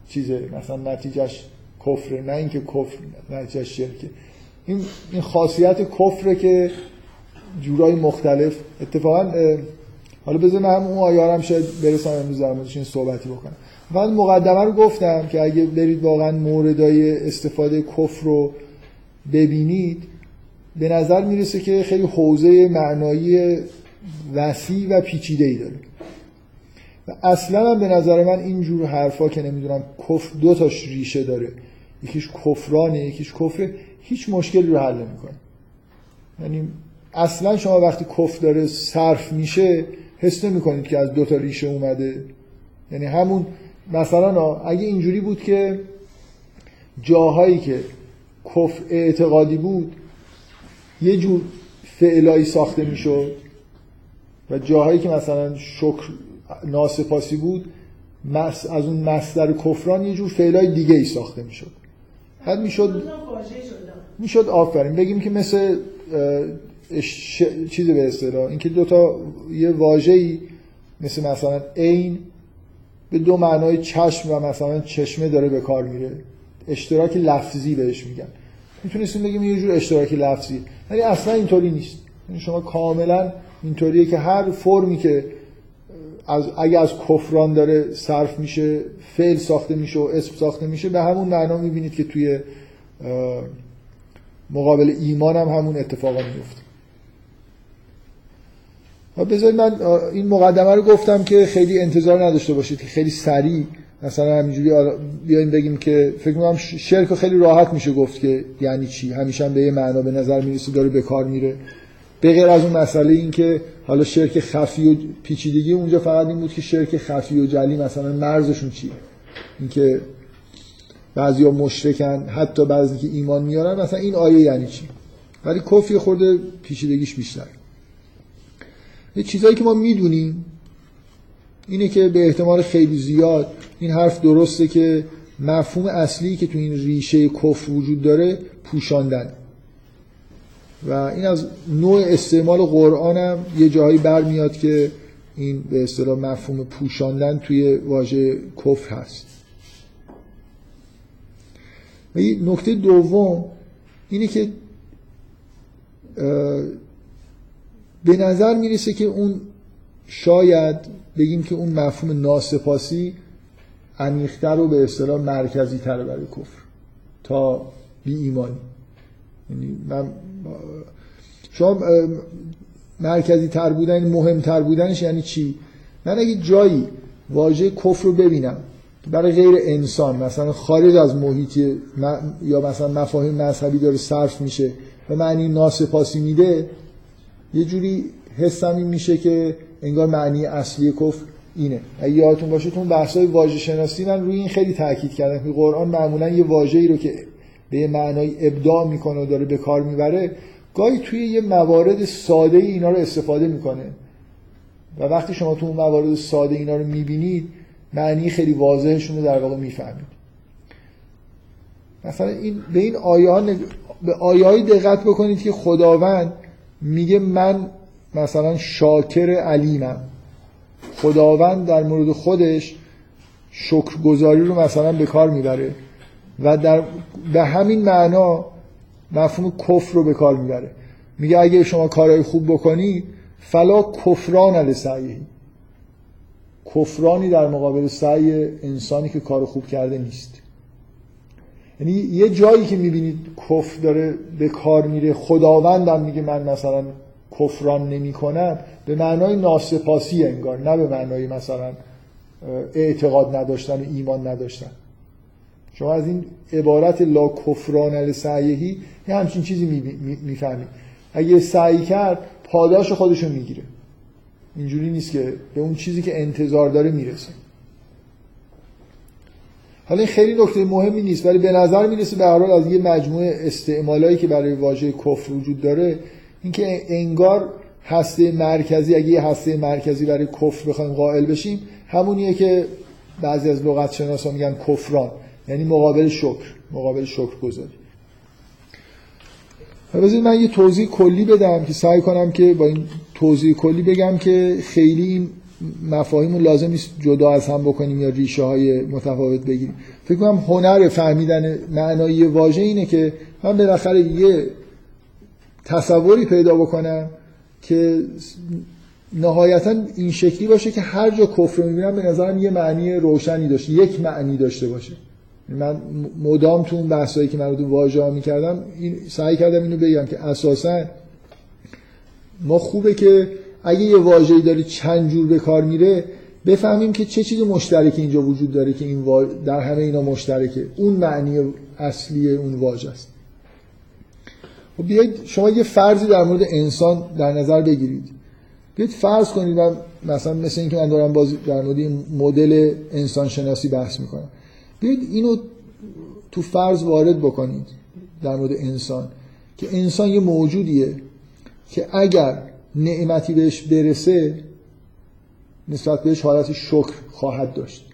Speaker 1: چیزه. مثلا نتیجهش کفره نه اینکه کفر نتیجهش شرکه. این این خاصیت کفره که جورای مختلف. اتفاقا حالا بذار هم اون آیارم شاید برسم امروز در موردش این صحبتی بکنم. من مقدمه رو گفتم که اگه برید واقعا موردای استفاده کفر رو ببینید به نظر می‌رسه که خیلی حوزه معنایی وسیع و پیچیده ای داره. و اصلا به نظر من اینجور حرفا که نمی‌دونم کفر دو تاش ریشه داره. یکیش کفرانه یکیش کفر هیچ مشکلی رو حل نمی‌کنه. یعنی اصلا شما وقتی کفر داره صرف میشه حس نمی‌کنید که از دو تا ریشه اومده. یعنی همون مثلا اگه اینجوری بود که جاهایی که کفر اعتقادی بود یه جور فعلایی ساخته می‌شد و جاهایی که مثلا شکر ناسپاسی بود از اون مصدر کفران یه جور فعلای دیگه ای ساخته می‌شد. بعد می‌شد می‌شد آفرین. بگیم که مثل ش... چیزی به اصطلاح اینکه دو تا یه واژه‌ای مثل مثلا عین به دو معنای چشم و مثلا چشمه داره به کار میره. اشتراک لفظی بهش میگن. می‌تونستیم بگیم یه جور اشتراکی لفظی. ولی اصلا اینطوری نیست. یعنی شما کاملا اینطوریه که هر فرمی که از اگه از کفران داره صرف میشه فعل ساخته میشه و اسم ساخته میشه به همون معنا می‌بینید که توی مقابل ایمان هم همون اتفاقا میفته بذارید من این مقدمه رو گفتم که خیلی انتظار نداشته باشید که خیلی سریع مثلا همینجوری بیایم بگیم که فکر می‌کنم شرک خیلی راحت میشه گفت که یعنی چی. همیشه هم به یه معنا به نظر می‌رسه داره به کار میره. به غیر از اون مسئله این که حالا شرک خفی و پیچیدگی اونجا فقط این بود که شرک خفی و جلی مثلا مرزشون چیه؟ اینکه بعضیا مشرکن حتی بعضی که ایمان میارن مثلا این آیه یعنی چی؟ ولی کفی خورده پیچیدگیش بیشتر. یه چیزایی که ما می‌دونیم اینه که به احتمال خیلی زیاد این حرف درسته که مفهوم اصلی که تو این ریشه کفر وجود داره پوشاندن. و این از نوع استعمال قرآن هم یه جایی برمیاد که این به اصطلاح مفهوم پوشاندن توی واژه کفر هست. و نکته دوم اینه که به نظر می‌رسه که اون شاید بگیم که اون مفهوم ناسپاسی عمیق‌تر و به اصطلاح مرکزی تر برای کفر تا بی ایمانی. یعنی من شما مرکزی تر بودن مهم تر بودنش یعنی چی؟ من اگه جایی واژه کفر رو ببینم برای غیر انسان مثلا خارج از محیط یا مثلا مفاهیم مذهبی داره صرف میشه و معنی ناسپاسی میده یه جوری حسم این میشه که انگار معنی اصلی کفر اینه. اگه یادتون باشه تو بحث‌های واژه شناسی من روی این خیلی تاکید کردم که قرآن معمولا یه واژه‌ای رو که به یه معنای ابداع می‌کنه و داره به کار می‌بره گاهی توی یه موارد ساده اینا رو استفاده می‌کنه. و وقتی شما تو اون موارد ساده اینا رو می‌بینید معنی خیلی واضحشون رو در واقع می‌فهمید. مثلا این به این نگ... به آیه های دقت بکنید که خداوند میگه من مثلا شاکر علیمم. خداوند در مورد خودش شکرگزاری رو مثلا به کار می‌بره. و در به همین معنا مفهوم کفر رو به کار می‌بره. میگه اگه شما کارهای خوب بکنید فلا کفران علی سعیه کفرانی در مقابل سعی انسانی که کار خوب کرده نیست. یعنی یه جایی که می‌بینید کفر داره به کار میره خداوندم میگه من مثلا کفران نمی کنم به معنای ناسپاسی انگار نه به معنای مثلا اعتقاد نداشتن و ایمان نداشتن. شما از این عبارت لا کفران السعیهی یه همچین چیزی می‌فهمید. اگه سعی کرد پاداش خودشو می‌گیره. اینجوری نیست که به اون چیزی که انتظار داره می‌رسه. حالا این خیلی نکته مهمی نیست ولی به نظر می‌رسه به هر از یه مجموعه استعمالایی که برای واژه کفر وجود داره اینکه انگار هسته مرکزی اگه یه هسته مرکزی برای کفر بخوایم قائل بشیم همونیه که بعضی از لغت شناسا میگن کفران. یعنی مقابل شکر مقابل شکر گذاری بذارید من یه توضیح کلی بدم که سعی کنم که با این توضیح کلی بگم که خیلی این مفاهیم لازم نیست جدا از هم بکنیم یا ریشه های متفاوت بگیریم. فکر کنم هنر فهمیدن معنایی واژه اینه که من بالاخره یه تصوری پیدا بکنم که نهایتا این شکلی باشه که هر جا کفر می‌بینم به نظرم یه معنی روشنی داشته یک معنی داشته باشه. من مدام تو اون بحثایی که من رو واژه ها می‌کردم این سعی کردم اینو بگم که اساسا ما خوبه که اگه یه واژه‌ای داره چند جور به کار میره بفهمیم که چه چیز مشترکی اینجا وجود داره که این در همه اینا مشترکه. اون معنی اصلی اون واژه است. خب بیایید شما یه فرضی در مورد انسان در نظر بگیرید. بیایید فرض کنید من مثلا مثل اینکه من دارم باز در مورد مدل انسان شناسی بحث می‌کنم. بیایید اینو تو فرض وارد بکنید در مورد انسان که انسان یه موجودیه که اگر نعمتی بهش برسه نسبت بهش حالت شکر خواهد داشت.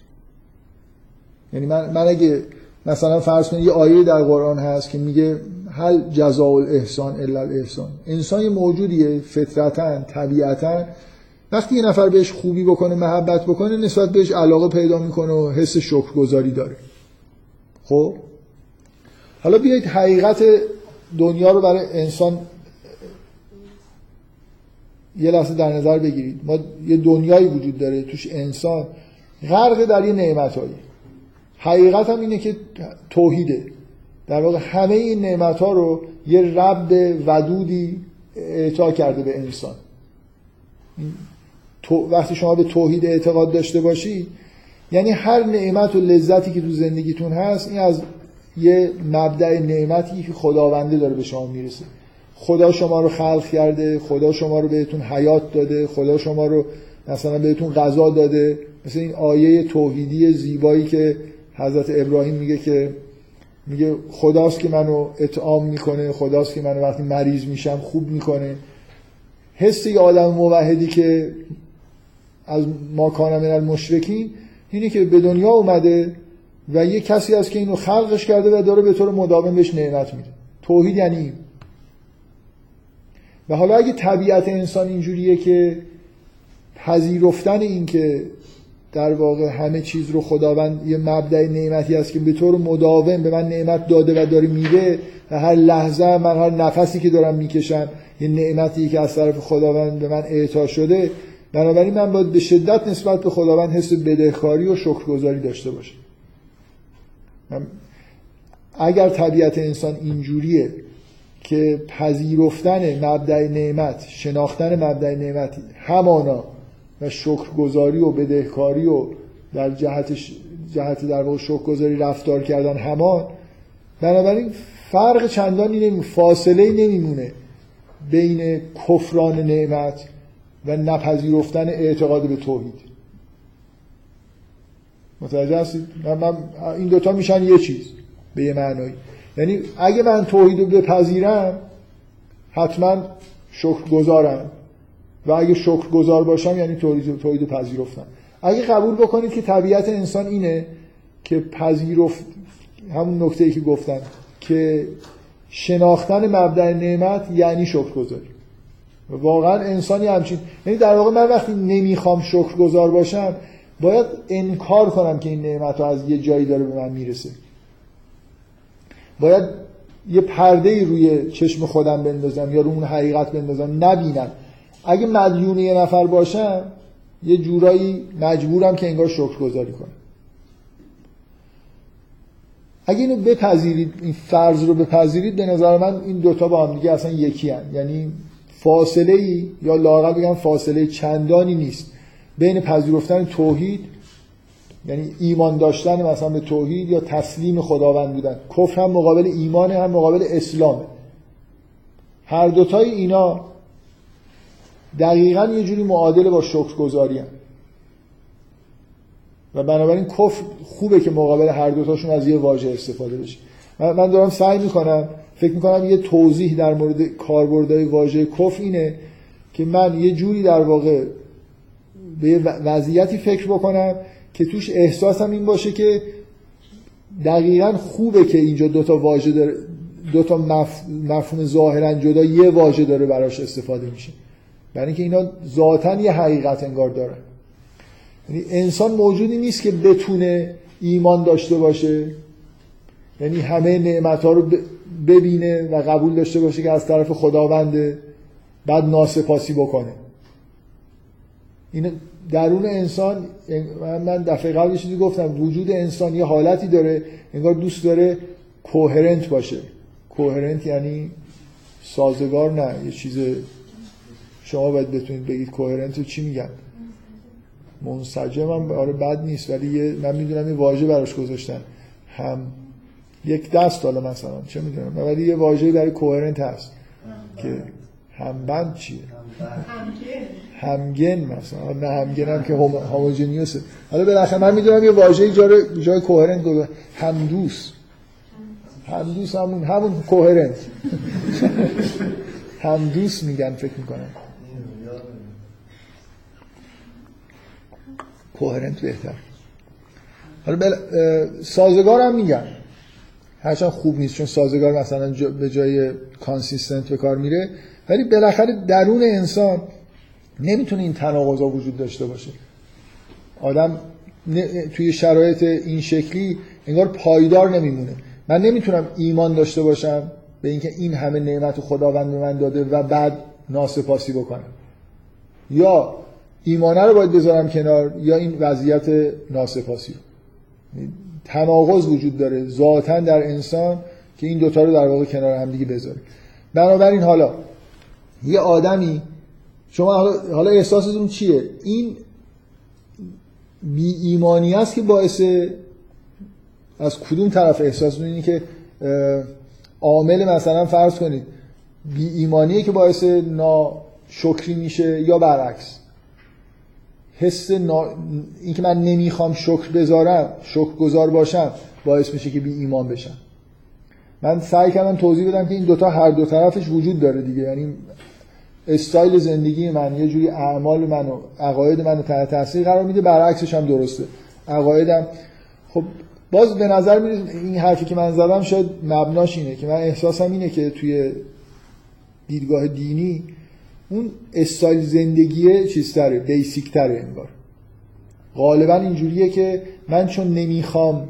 Speaker 1: یعنی من, من اگه مثلا فرض کنید یه آیه در قرآن هست که میگه هل جزاء الاحسان الا الاحسان. انسان یه موجودیه فطرتا طبیعتا وقتی یه نفر بهش خوبی بکنه محبت بکنه نسبت بهش علاقه پیدا می‌کنه و حس شکرگزاری داره. خب؟ حالا بیایید حقیقت دنیا رو برای انسان یه لحظه در نظر بگیرید. ما یه دنیایی وجود داره توش انسان غرق در یه نعمتهایی. حقیقت هم اینه که توحیده. در واقع همه این نعمت ها رو یه رب ودودی اعطا کرده به انسان. تو وقتی شما به توحید اعتقاد داشته باشی یعنی هر نعمت و لذتی که تو زندگیتون هست این از یه مبدع نعمتی که خداونده داره به شما می‌رسه. خدا شما رو خلق کرده خدا شما رو بهتون حیات داده خدا شما رو مثلا بهتون غذا داده. مثل این آیه توحیدی زیبایی که حضرت ابراهیم میگه که میگه خداست که منو اطعام می‌کنه خداست که منو وقتی مریض میشم خوب می‌کنه. حس یه آدم موحدی که از ما کانم من المشرکین اینه که به دنیا اومده و یه کسی هست که اینو خلقش کرده و داره به طور مداوم بهش نعمت میده. توحید یعنی و حالا اگه طبیعت انسان اینجوریه که پذیرفتن این که در واقع همه چیز رو خداوند یه مبدع نعمتی است که به طور مداوم به من نعمت داده و داره میده و هر لحظه من هر نفسی که دارم می‌کشم یه نعمتی که از طرف خداوند به من اعطا شده بنابراین من باید به شدت نسبت به خداوند حس بدهکاری و شکرگزاری داشته باشم. اگر طبیعت انسان اینجوریه که پذیرفتن مبدع نعمت شناختن مبدع نعمت همانا و شکرگزاری و بدهکاری و در جهت جهت در واقع شکرگزاری رفتار کردن همان بنابراین فرق چندانی نمی فاصله نمیمونه بین کفران نعمت و نپذیرفتن اعتقاد به توحید. متوجه هستید؟ من, این دوتا میشن یه چیز به یه معنایی. یعنی اگه من توحید رو بپذیرم حتما شکر گذارم و اگه شکر گذار باشم یعنی توحید توحید پذیرفتم. اگه قبول بکنید که طبیعت انسان اینه که پذیرفت همون نکته ای که گفتم که شناختن مبدع نعمت یعنی شکر گذاری واقعا انسانی همچین یعنی در واقع من وقتی نمی‌خوام شکر گذار باشم باید انکار کنم که این نعمت رو از یه جایی داره به من می‌رسه. باید یه پرده روی چشم خودم بندازم یا رو اون حقیقت بندازم نبینم. اگه مدیون یه نفر باشم یه جورایی مجبورم که انگار شکر گذاری کنم. اگه اینو بپذیرید این فرض رو بپذیرید به نظر من این دوتا با هم دیگه اصلا یکی هن. یعنی فاصله ای یا لاغر بگم فاصله چندانی نیست. بین پذیرفتن توحید یعنی ایمان داشتن مثلا به توحید یا تسلیم خداوند بودن. کفر هم مقابل ایمان هم مقابل اسلام هر دوتای اینا دقیقا یه جوری معادل با شکرگزاری هم. و بنابراین کفر خوبه که مقابل هر دوتاشون از یه واژه استفاده بشه. من دارم سعی می‌کنم فکر می‌کنم یه توضیح در مورد کاربردهای واژه کفر اینه که من یه جوری در واقع به وضعیتی فکر بکنم که توش احساسم این باشه که دقیقا خوبه که اینجا دوتا واژه داره دوتا مف... مفهوم ظاهرا جدا یه واژه داره براش استفاده میشه. برای اینکه اینا ذاتا یه حقیقت انگار دارن. یعنی انسان موجودی نیست که بتونه ایمان داشته باشه. یعنی همه نعمت ها رو ببینه و قبول داشته باشه که از طرف خداونده بعد ناسپاسی بکنه. این درون انسان من دفعه قبل چیزی گفتم وجود انسان یه حالتی داره انگار دوست داره کوهرنت باشه. کوهرنت یعنی سازگار نه یه چیز شما باید بتونید بگید کوهرنت رو چی میگن. منسجم هم آره بد نیست ولی یه من می‌دونم یه واژه براش گذاشتن. هم یک دست حالا مثلا چه می‌دونم ولی یه واژه برای کوهرنت هست که همبند چیه؟ همگن. مثلا نه همگن هم که هوموجینیوسه حالا بالاخره من می‌دونم یه واژه جای جای کوهرنت همدوس همدوس همون همون کوهرنت همدوس میگن فکر می‌کنم. کوهرنت بهتر. حالا بل... سازگار هم میگن هرچند خوب نیست چون سازگار مثلا به جای کانسیستنت به کار میره. ولی بالاخره درون انسان نمی‌تونه این تناقضا وجود داشته باشه. آدم توی شرایط این شکلی انگار پایدار نمیمونه. من نمی‌تونم ایمان داشته باشم به اینکه این همه نعمت خداوند به من داده و بعد ناسپاسی بکنم. یا ایمانه رو باید بذارم کنار یا این وضعیت ناسپاسی رو. تناقض وجود داره ذاتا در انسان که این دوتا رو در واقع کنار هم دیگه بذاره بنابراین حالا یه آدمی شما حالا احساستون چیه؟ این بی ایمانی است که باعث از کدوم طرف احساستون اینه که عامل مثلا فرض کنید بی ایمانیه که باعث ناشکری میشه یا برعکس؟ حس نا... اینکه من نمی‌خوام شکر بذارم شکر گذار باشم باعث میشه که بی ایمان بشم. من سعی کردم توضیح بدم که این دوتا هر دو طرفش وجود داره دیگه. یعنی استایل زندگی من یه جوری اعمال من و عقاید من تحت تاثیر قرار میده برعکسش هم درسته. عقایدم خب باز به نظر میاد این حرفی که من زدم شاید مبناش اینه که من احساسم اینه که توی دیدگاه دینی اون استایل زندگی چیزتره بیسیک تره انگار. غالبا اینجوریه که من چون نمی‌خوام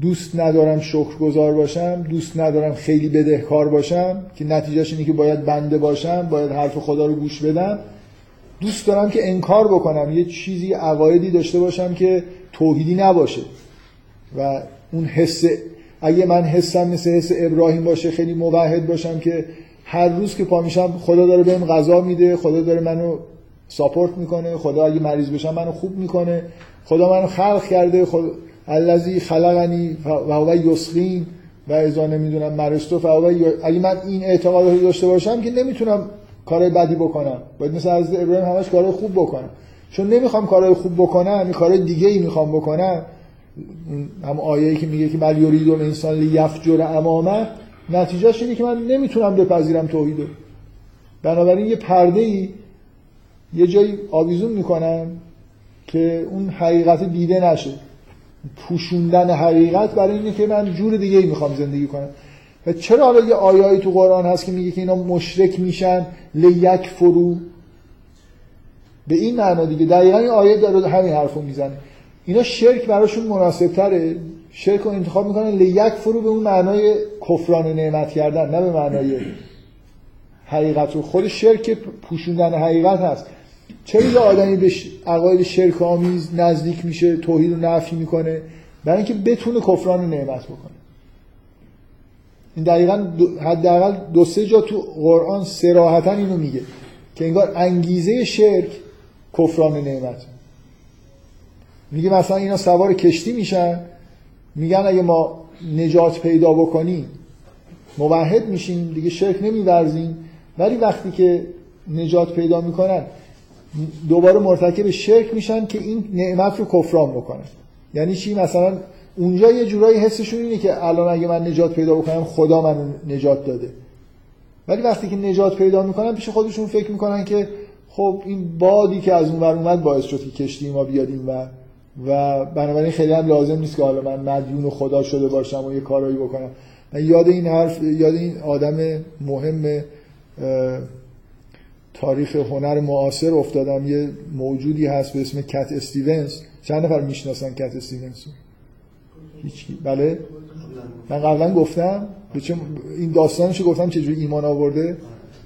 Speaker 1: دوست ندارم شکرگزار باشم دوست ندارم خیلی بدهکار باشم که نتیجهش اینه که باید بنده باشم باید حرف خدا رو گوش بدم دوست دارم که انکار بکنم یه چیزی عقایدی داشته باشم که توحیدی نباشه. و اون حس اگه من حسم مثل حس ابراهیم باشه خیلی موحد باشم که هر روز که پا میشم خدا داره بهم غذا میده خدا داره منو ساپورت می‌کنه خدا اگه مریض بشم منو خوب می‌کنه خدا منو خلق کرده خدا الذی خلقنی و هو یسقین. و اذا نمی‌دونم مرستو فهو اگه من این اعتقاد رو داشته باشم که نمی‌تونم کار بدی بکنم. باید مثل از ابراهیم همش کار خوب بکنم. چون نمی‌خوام کارهای خوب بکنم این کارهای دیگه ای می‌خوام بکنم. هم آیه‌ای که میگه که بل یرید انسان لیفجر امامه نتیجهش اینه که من نمی‌تونم بپذیرم توحیدو. بنابراین یه پرده ای یه جایی آویزون می‌کنن که اون حقیقت دیده نشه. پوشوندن حقیقت برای اینه که من جور دیگه ای می‌خوام زندگی کنم. و چرا حالا یه آیایی تو قرآن هست که میگه که اینا مشرک میشن؟ لیکفروا به این معنا دیگه. دقیقا این آیه داره همین حرفو می‌زنه. اینا شرک براشون مناسب تره شرک رو انتخاب می‌کنن لیکفروا به اون معنای کفران نعمت کردن نه به معنای حقیقت رو. خود شرک پوشوندن حقیقت هست. چرا آدمی به عقاید شرک آمیز نزدیک میشه توحید رو نفی می‌کنه؟ برای اینکه بتونه کفران نعمت بکنه. این دقیقا حداقل دو سه جا تو قرآن سراحتا اینو میگه که انگار انگیزه شرک کفران نعمت میگه مثلا اینا سوار کشتی میشن میگن اگه ما نجات پیدا بکنیم موحد میشیم دیگه شرک نمیورزیم. ولی وقتی که نجات پیدا می‌کنن دوباره مرتکب شرک میشن که این نعمت رو کفران بکنن. یعنی چی؟ مثلا اونجا یه جورایی حسشون اینه که الان اگه من نجات پیدا بکنم خدا من نجات داده. ولی وقتی که نجات پیدا می‌کنن پیش خودشون فکر می‌کنن که خب این بادی که از اون ور اومد باعث شد که کشتی ما بیادیم و و بنابراین خیلی هم لازم نیست که حالا من مدیون خدا شده باشم و یه کارایی بکنم. من یاد این حرف یاد این آدم مهم تاریخ هنر معاصر افتادم. یه موجودی هست به اسم کت استیونز. چند نفر می‌شناسن کت استیونز؟ هیچ بله؟ من قبلا گفتم. این داستانشو گفتم چجوری ایمان آورده؟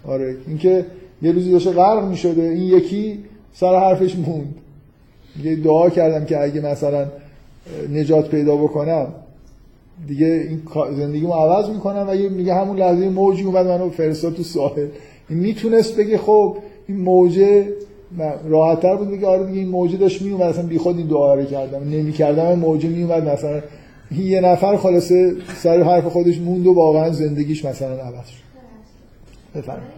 Speaker 1: آره. اینکه یه روزی داشته غرق می‌شده. این یکی سر حرفش موند. یه دعا کردم که اگه مثلا نجات پیدا بکنم دیگه این زندگیمو عوض می‌کنم و میگه همون لحظه موجی اومد منو فرستاد تو ساحل. این می‌تونست بگه خب این موجه راحتتر بود بگه آره دیگه این موجه داشت میومد اصلا بیخود این دعا رو کردم. نمی‌کردم موجه میومد مثلا یه نفر خلاصه سر حرف خودش موند و واقعا زندگیش مثلا عوض شد. بفرمایید.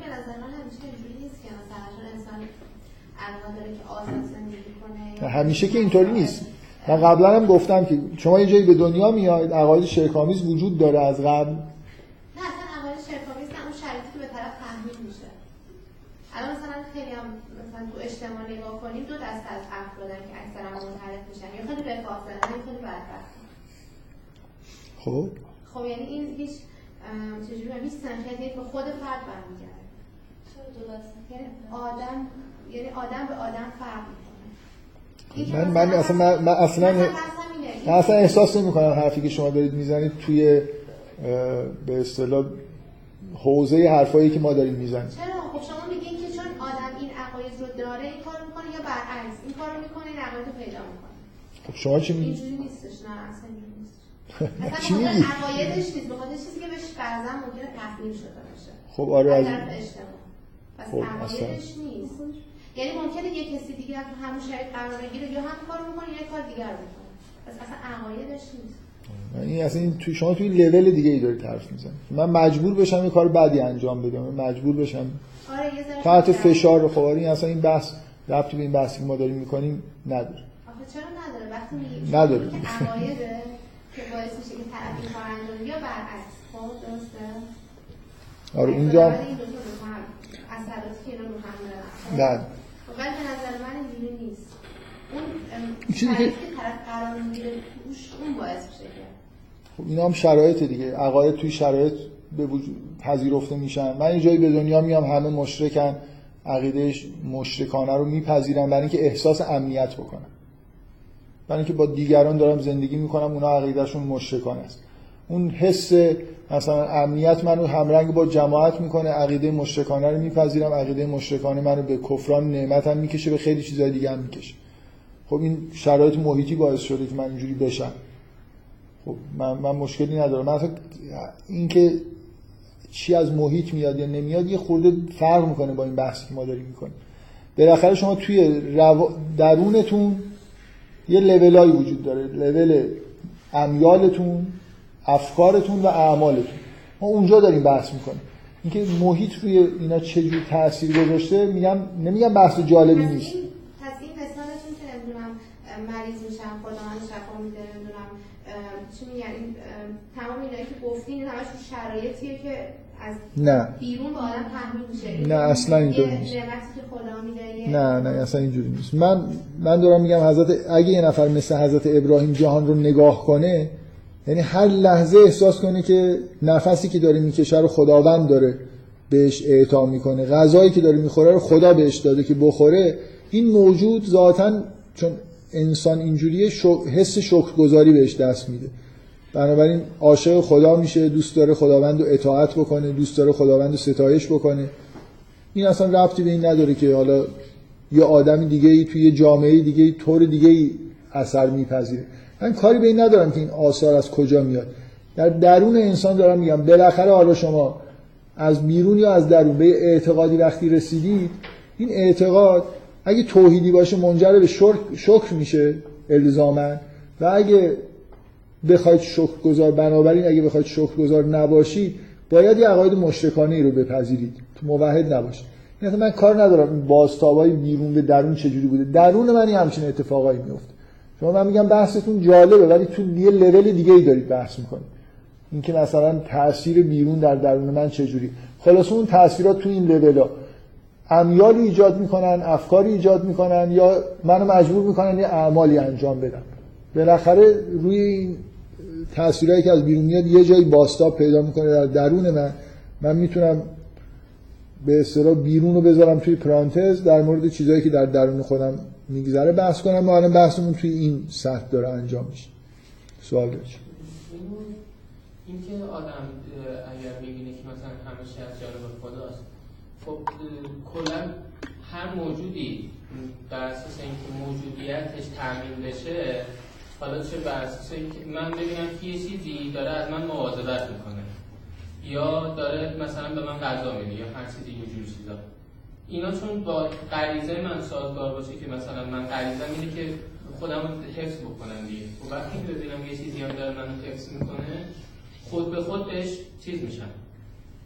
Speaker 1: همیشه که اینطوری نیست. من قبلا هم گفتم که شما یه جایی به دنیا میاید عقاید شرکامیز وجود داره از قبل.
Speaker 3: نه اصلا عقاید شرکامیز نه اون شرایطی که به طرف تحمیل میشه. الان مثلا خیلی هم مثلا تو اجتماع نگاه کنیم دو دسته از افرادن که اکثرا منحرف میشن. یا خیلی رفاه زدن یا خیلی بدبخت
Speaker 1: خب؟
Speaker 3: خب یعنی این هیچ چجوری هیچ سنخیتی به خود فرد برمیگرده. یعنی آدم یعنی آدم به آدم فرق
Speaker 1: من من اصلا من, من اصلا من اصلا احساس نمی کنم حرفی که شما دارید می‌زنید توی به اصطلاح حوزه حرفایی که ما داریم می‌زنیم.
Speaker 3: چرا؟ خب شما میگین که چون آدم این عقاید رو داره این کارو می‌کنه یا برعکس این کارو می‌کنه این عقاید رو پیدا می‌کنه؟
Speaker 1: خب شما چی میگید
Speaker 3: اینجوری نیستش نه اصلا اینجوری نیست چی میگی؟ عقایدش نیست بخاطر چیزی که بهش فرضاً ممکنه تحمیل شده باشه.
Speaker 1: خب آره از
Speaker 3: پس خب عقایدش نیست. یعنی ممکنه یه کسی دیگه تو همون شرایط قرار بگیره یا هم کارو می‌کنه یا کار دیگر می‌کنه پس اصلا عقایدش نیست.
Speaker 1: این اصلا این تو شما توی لول دیگه ای دارید حرف می‌زنید من مجبور بشم یه کار بعدی انجام بدم. مجبور بشم
Speaker 3: آره یه
Speaker 1: تحت فشار خب این اصلا این بحث ربطی به این بحثی که ما داریم می‌کنیم نداره.
Speaker 3: آخه چرا نداره؟ وقتی میگی
Speaker 1: نداره.
Speaker 3: که باعث میشه که طرف این کار انجام یا برعکس. خب درسته.
Speaker 1: آره اینجا
Speaker 3: اثراتی که اینا رو هم
Speaker 1: دارن.
Speaker 3: ولی به نظر من اینجوری نیست. اون
Speaker 1: چیزی که
Speaker 3: طرف قرار می‌گیره توش اون باعث میشه
Speaker 1: خب اینا هم شرایط دیگه. عقاید توی شرایط به وجود پذیرفته میشن. من یه جایی به دنیا میام همه مشرکن. عقیدهش مشرکانه رو میپذیرن برای اینکه احساس امنیت بکنن. برای اینکه با دیگران دارم زندگی می‌کنم اونا عقیدهشون مشرکانه است. اون حس مثلا امنیت منو همرنگ با جماعت می‌کنه عقیده مشرکانه رو میپذیرم عقیده مشرکانه منو به کفران نعمت هم می‌کشه به خیلی چیزای دیگه هم می‌کشه. خب این شرایط محیطی باعث شده که من اینجوری بشم. خب من, من مشکلی ندارم. من اینکه چی از محیط میاد یا نمیاد یه خورده فرق می‌کنه با این بحثی که ما داریم می‌کنیم. بالاخره شما توی رو... درونتون یه لولایی وجود داره. لول امیالتون افکارتون و اعمالتون. ما اونجا داریم بحث می‌کنیم. اینکه محیط روی اینا چجور تاثیر گذاشته میگم نمیگم بحث جالبی نیست.
Speaker 3: پس این مثال مریض میشم خدا من شفا میده نمی‌دونم چی میگن این تمام اینایی که گفتین همش شرایطیه که از
Speaker 1: نه.
Speaker 3: بیرون به آدم تحمیل میشه.
Speaker 1: نه اصلا اینطور
Speaker 3: یه
Speaker 1: نیست.
Speaker 3: که
Speaker 1: نه نه اصلا اینجوری نیست. من من دارم میگم حضرت اگه یه نفر مثل حضرت ابراهیم جهان رو نگاه کنه یعنی هر لحظه احساس کنه که نفسی که داره می‌کشه رو خداوند داره بهش اعطا می‌کنه. غذایی که داره می‌خوره رو خدا بهش داده که بخوره. این موجود ذاتا چون انسان اینجوریه شو- حس شکرگزاری بهش دست میده. بنابراین عاشق خدا میشه دوست داره خداوند رو اطاعت بکنه دوست داره خداوند رو ستایش بکنه. این اصلا ربطی به این نداره که حالا یه آدم دیگه ای توی یه جامعه دیگه ای طور دیگه ای اثر میپذیره. من کاری به این ندارم که این آثار از کجا میاد. در درون انسان دارم میگم بالاخره حالا شما از بیرون یا از درون به اعتقادی وقتی رسیدید این اعتقاد اگه توحیدی باشه منجر به شکر, شکر میشه الزاما. و اگه بخواید شکرگزار بنابراین اگه بخواید شکرگزار نباشید باید یه عقاید مشرکانه ای رو بپذیرید. تو موحد نباشید. این اصلا من کار ندارم این بازتابای بیرون به درون چجوری بوده. درون من همچین اتفاقایی میفته. شما من میگم بحثتون جالبه ولی تو یه لول دیگه ای دارید بحث می‌کنید. اینکه مثلا تاثیر بیرون در درون من چجوری. خلاص اون تاثیرات تو این لولا. امیالی ایجاد می‌کنن افکاری ایجاد می‌کنن یا منو مجبور می‌کنن یه اعمالی انجام بدم. بالاخره روی این تاثیرهایی که از بیرون میاد یه جایی باستاب پیدا می‌کنه در درون من. من می‌تونم به اصطلاح بیرون رو بذارم توی پرانتز در مورد چیزهایی که در درون خودم میگذره بحث کنم ما الان بحثمون توی این سطح داره انجام میشه. سوال داشت
Speaker 4: این که آدم اگر می‌بینه که مثلا همه از جانب خداست خب کلا هر موجودی بر اساس اینکه موجودیتش تعمین بشه حالا چه بر اساس اینکه من ببینم که یه چیزی داره از من مواظبت می‌کنه. یا داره مثلا به من غذا میده یا هر چیزی اینجور چیزا. اینا چون با غریزه من سازگار باشه که مثلا من غریزه اینه که خودم رو حفظ بکنم دیگه. و وقتی که ببینم یه چیزی هم داره منو حفظ می‌کنه خود به خود بهش چیز میشم.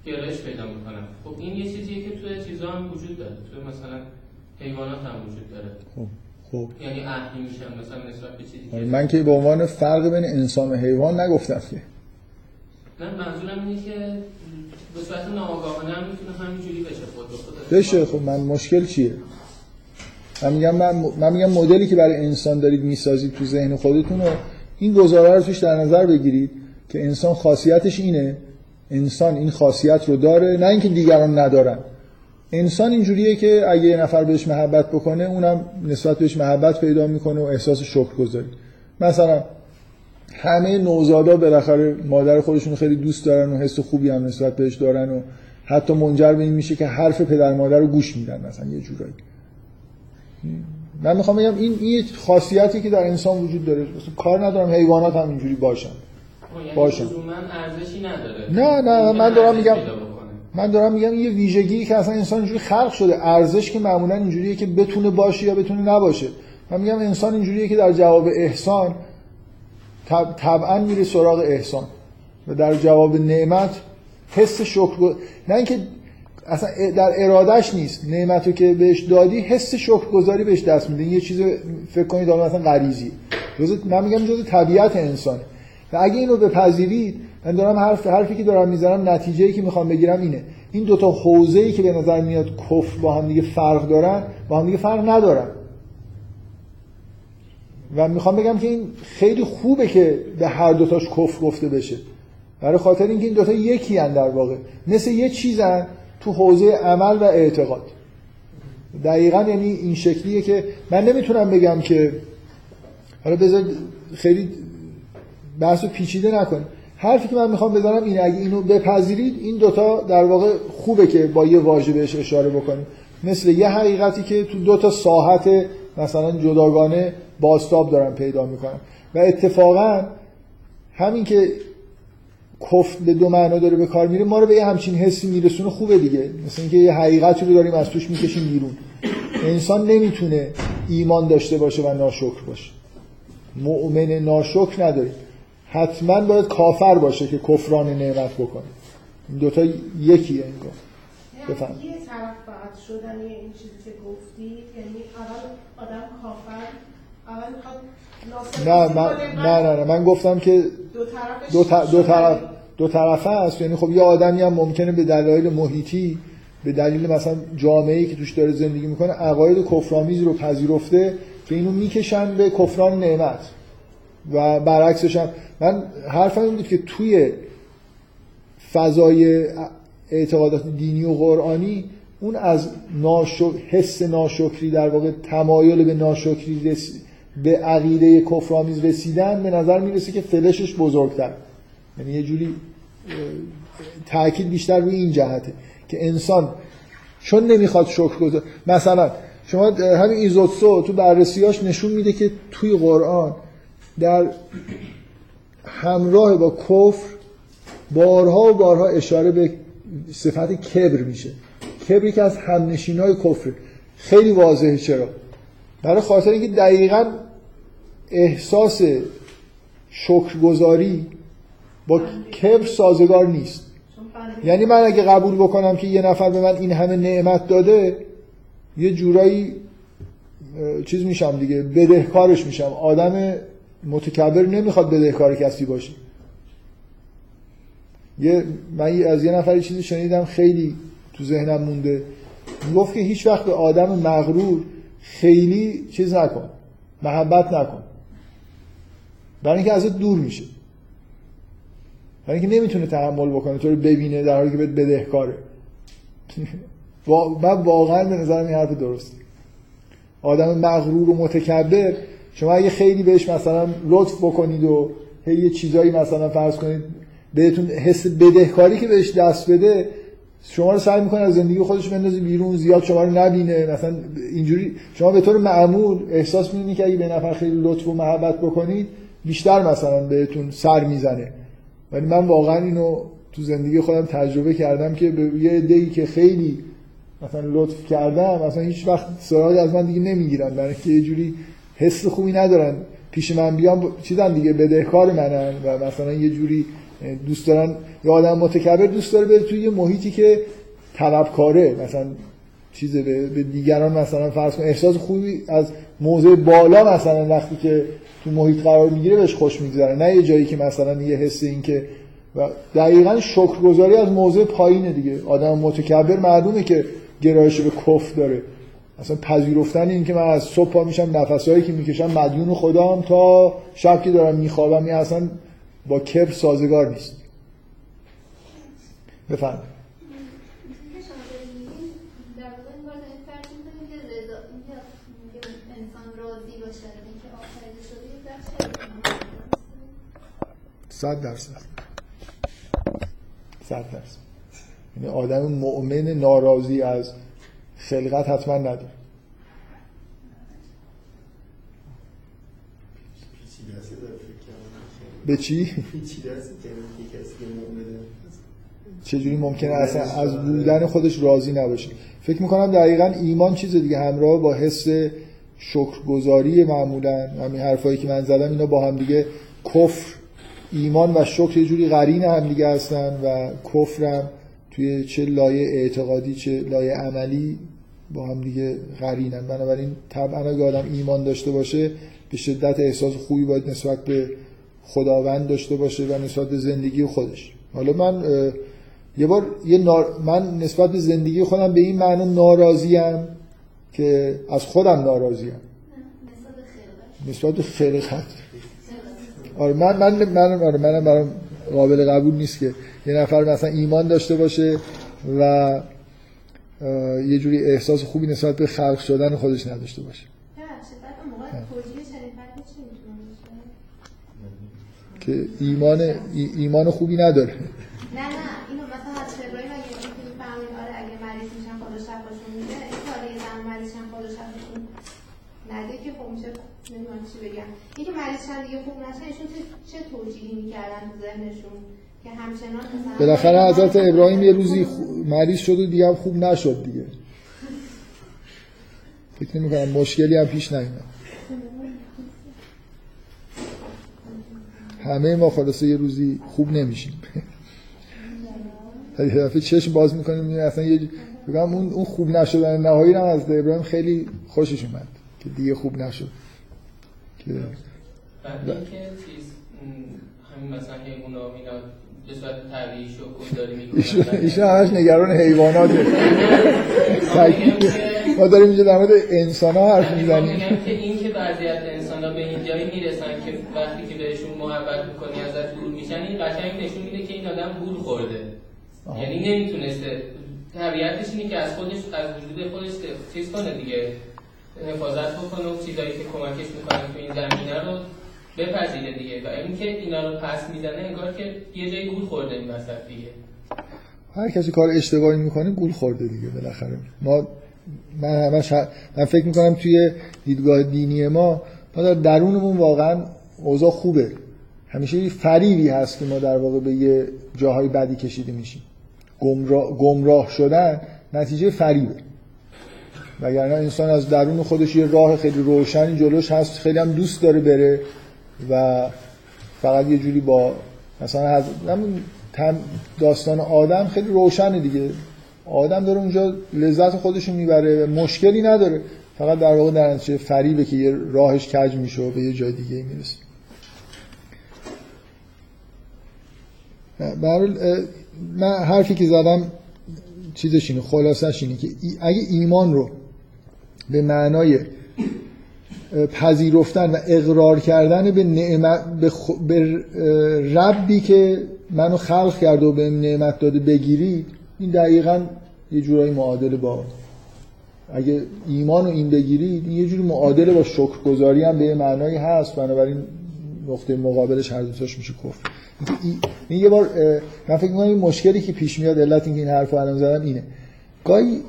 Speaker 4: گرایش پیدا می‌کنم. خب این یه چیزیه که توی چیزا هم وجود داره. توی مثلا حیوانات هم وجود داره.
Speaker 1: خب خب.
Speaker 4: یعنی اهلی میشن مثلا نسبت به چیزی
Speaker 1: من که به عنوان فرق بین انسان و حیوان نگفتم که.
Speaker 4: نه منظورم اینه که همینجوری بشه خود به
Speaker 1: بشه. خب من مشکل چیه؟ من میگم من, من میگم مدلی که برای انسان دارید می‌سازید تو ذهن خودتون رو این گزاره رو توش در نظر بگیرید که انسان خاصیتش اینه. انسان این خاصیت رو داره نه اینکه دیگران ندارن. انسان اینجوریه که اگه یه نفر بهش محبت بکنه اونم نسبت بهش محبت پیدا می‌کنه و احساس شکر گذاری مثلا همه نوزادا بالاخره مادر خودشون خیلی دوست دارن و حس خوبی هم نسبت بهش دارن و حتی منجر به این میشه که حرف پدر مادر رو گوش میدن مثلا یه جورایی. من می‌خوام بگم این این یه خاصیتی که در انسان وجود داره. مثلا کار ندارم حیوانات هم اینجوری باشن.
Speaker 4: یعنی
Speaker 1: باشه.
Speaker 4: لزوماً ارزشی نداره.
Speaker 1: نه، نه، من دارم
Speaker 4: ارزش
Speaker 1: میگم-. من دارم میگم یه ویژگی که اصلا انسان اینجوری خلق شده. ارزش که معمولا اینجوریه که بتونه باشه یا بتونه نباشه. من میگم انسان اینجوریه که در جواب احسان طب- طبعا میره سراغ احسان. و در جواب نعمت حس شکر نه اینکه اصلا در ارادش نیست. نعمت رو که بهش دادی حس شکرگزاری بهش دست میده. یه چیز فکر کنید حالا مثلا غریزی من میگم جزء طبیعت انسانه. و اگه اینو بپذیرید من دارم حرف حرفی که دارم می‌زنم نتیجه‌ای که می‌خوام بگیرم اینه. این دوتا حوزه‌ای که به نظر میاد کفر با هم دیگه فرق دارن با هم دیگه فرق ندارن. و می‌خوام بگم که این خیلی خوبه که به هر دوتاش کفر گفته بشه. برای خاطر اینکه این دوتا یکی هن در واقع. مثل یه چیزن تو حوزه عمل و اعتقاد. دقیقا یعنی این شکلیه که من نمی‌تونم بگم که حالا بذار خیلی بحث رو پیچیده نکنیم حرفی که من می‌خوام بزنم اینه اگه اینو بپذیرید این دوتا در واقع خوبه که با یه واژه بهش اشاره بکنیم. مثل یه حقیقتی که تو دوتا ساحت مثلا جداگانه باستاب دارن پیدا می‌کنن. و اتفاقا همین که کفر به دو معنا داره به کار میره ما رو به یه همچین حسی میرسونه خوبه دیگه. مثل اینکه یه حقیقتی رو داریم از توش می‌کشیم بیرون. انسان نمی‌تونه ایمان داشته باشه و ناشکر باشه. مؤمن ناشکر نداریم حتما باید کافر باشه که کفران نعمت بکنه. این دوتا یکیه انگار. بفهم.
Speaker 5: یه طرف شدن این چیزی که گفتی یعنی اول آدم کافر
Speaker 1: نه من نه نه نه. من گفتم که
Speaker 5: دو طرفش
Speaker 1: دو, ط- دو طرف دو طرفه است. یعنی خب یه آدمی هم ممکنه به دلایل محیطی به دلیل مثلا جامعه‌ای که توش داره زندگی می‌کنه عقاید کفرآمیز رو پذیرفته که اینو می‌کشن به کفران نعمت. و برعکسش هم من حرفم این بود که توی فضای اعتقادات دینی و قرآنی اون از ناشک... حس ناشکری در واقع تمایل به ناشکری رس... به عقیده کفرآمیز رسیدن به نظر می‌رسه که فلشش بزرگتر. یعنی یه جوری تاکید بیشتر روی این جهته که انسان چون نمی‌خواد شکر گذار مثلا شما همین ایزوتسو تو بررسیاش نشون میده که توی قرآن در همراه با کفر بارها و بارها اشاره به صفت کبر میشه. کبری که از همنشین های خیلی واضحه. چرا؟ برای خاطر اینکه دقیقا احساس شکرگزاری با کبر سازگار نیست. یعنی من اگه قبول بکنم که یه نفر به من این همه نعمت داده یه جورایی چیز میشم دیگه بدهکارش میشم. آدم متکبر نمی‌خواد بدهکار کسی باشه. یه من از یه نفر یه چیزی شنیدم خیلی تو ذهنم مونده. گفت که هیچ وقت به آدم مغرور خیلی چیز نکن محبت نکن. برای اینکه ازت دور میشه. برای اینکه نمی‌تونه تحمل بکنه تو رو ببینه در حالی که بهت بدهکاره. من واقعا به نظرم این حرف درسته. آدم مغرور و متکبر شما اگه خیلی بهش مثلا لطف بکنید و هی یه چیزایی مثلا فرض کنید بهتون حس بدهکاری که بهش دست بده شما رو سعی می‌کنه از زندگی خودش بندازی بیرون زیاد شما رو نبینه. مثلا اینجوری شما به طور معمول احساس می‌کنید که اگه به نفر خیلی لطف و محبت بکنید بیشتر مثلا بهتون سر می‌زنه. ولی من واقعا اینو تو زندگی خودم تجربه کردم که به یه عده‌ای که خیلی مثلا لطف کردم مثلا هیچ وقت سراغی از من دیگه نمی‌گیرن. برای اینکه یه جوری حس خوبی ندارن. پیش من بیان ب- چیزن دیگه بدهکار منن و مثلا یه جوری دوست دارن. یه آدم متکبر دوست داره بره توی یه محیطی که طلبکاره. مثلا چیز به دیگران مثلا فرض کن احساس خوبی از موضع بالا مثلا وقتی که تو محیط قرار می‌گیره بهش خوش میگذره. نه یه جایی که مثلا یه حس این که و دقیقا شکرگزاری از موضع پایینه دیگه. آدم متکبر معلومه که گرایش به کفر داره. اصلا پذیرفتن این که من از صبح پا میشم نفسایی که می‌کشم مدیون خدام تا شب که دارم میخوابم این اصلا با کبر سازگار نیست. بفرمایید
Speaker 3: که شما دارید میگین در واقع این باید این فرض می‌کنیم که رضا اینکه اینکه انسان راضی باشه اینکه آفریده شده یک بخشی از ایمان
Speaker 1: صد درصد صد درصد یعنی آدم مؤمن ناراضی از خلقت حتما نداره. به چی؟ چجوری ممکنه اصلا از بودن خودش راضی نباشه فکر می‌کنم دقیقا ایمان چیز دیگه همراه با حس شکرگزاری معمولا همین حرفایی که من زدم اینا با هم دیگه کفر ایمان و شکر یه جوری قرین هم دیگه هستن و کفرم توی چه لایه اعتقادی چه لایه عملی با هم دیگه قرینن. بنابراین طبعا اگه آدم ایمان داشته باشه به شدت احساس خوبی باید نسبت به خداوند داشته باشه و نسبت به زندگی خودش. حالا من یه بار یه نار... من نسبت به زندگی خودم به این معنا ناراضیم که از خودم ناراضیم.
Speaker 3: نسبت به خلقت
Speaker 1: نسبت به خلقت آره من من من آره منم برام قابل قبول نیست که یه نفر مثلا ایمان داشته باشه و یه جوری احساس خوبی نسبت به خلق شدن خودش نداشته باشه. که ایمان ای- ایمان خوبی نداره.
Speaker 3: نه نه. نده که خب میشه نمی‌دونم چی بگم. این که مریض شن دیگه خوب نشن ایشون چه, توجیهی می‌کردن تو ذهنشون که همچنان
Speaker 1: بالاخره حضرت ابراهیم یه روزی مریض شد و دیگه هم خوب نشد دیگه. فکر نمی کنم مشکلی هم پیش نیومد. همه ما خلاصه یه روزی خوب نمیشیم. یه دفعه چشم باز می‌کنیم اصلا یه بگم اون اون خوب نشدن نهایی هم از ابراهیم خیلی خوشش اومد. که دیگه خوب نشد. که
Speaker 4: بعد اینکه چیز همین مثلا حیونا و اینا به صورت طبیعی شکل داری
Speaker 1: ایشون همش نگران حیواناته. ما داریم اینجا در مورد انسان ها حرف
Speaker 4: میگم
Speaker 1: می‌زنیم.
Speaker 4: که این که وضعیت انسان ها به این جایی می‌رسن که وقتی که بهشون محبت می‌کنی ازت دور میشن این قشنگ نشون میده که این آدم گول خورده. یعنی نمی‌تونسته طبیعتش اینه که از خودش از وجود خودش چیز کنه دیگه. حفاظت بکنه و چیزایی که کمکش می‌کنن تو این زمینه رو بپذیره دیگه. و اینکه اینا رو پس می‌زنه انگار که یه جایی گول خورده این وسط دیگه.
Speaker 1: هر کسی کار اشتباهی می‌کنه گول خورده دیگه بالاخره. ما من همش من فکر می‌کنم توی دیدگاه دینی ما ما در درونمون واقعا اوضاع خوبه. همیشه یه فریبی هست که ما در واقع به یه جاهای بدی کشیده میشیم. گمراه, گمراه شدن نتیجه فریبه. وگرنه انسان از درون خودش یه راه خیلی روشنی جلوش هست خیلی هم دوست داره بره و فقط یه جوری با مثلا از داستان آدم خیلی روشنه دیگه. آدم داره اونجا لذت خودشو می‌بره مشکلی نداره. فقط در واقع در نتیجه فریبه که یه راهش کج میشه و به یه جای دیگه می‌رسه. من حرفی که زدم چیزش اینه خلاصش اینه که اگه ایمان رو به معنای پذیرفتن و اقرار کردن به نعمت به, خ- به ربی که منو خلق کرده و به نعمت داده بگیری این دقیقا یه جورایی معادل با اگه ایمان رو این بگیرید یه جوری معادله با شکرگزاری هم به معنایی هست. بنابراین نقطه مقابلش هر دوتاش میشه کفر این- یه بار من فکر می‌کنم این مشکلی که پیش میاد علت اینکه این حرف رو الان زدم اینه. گاهی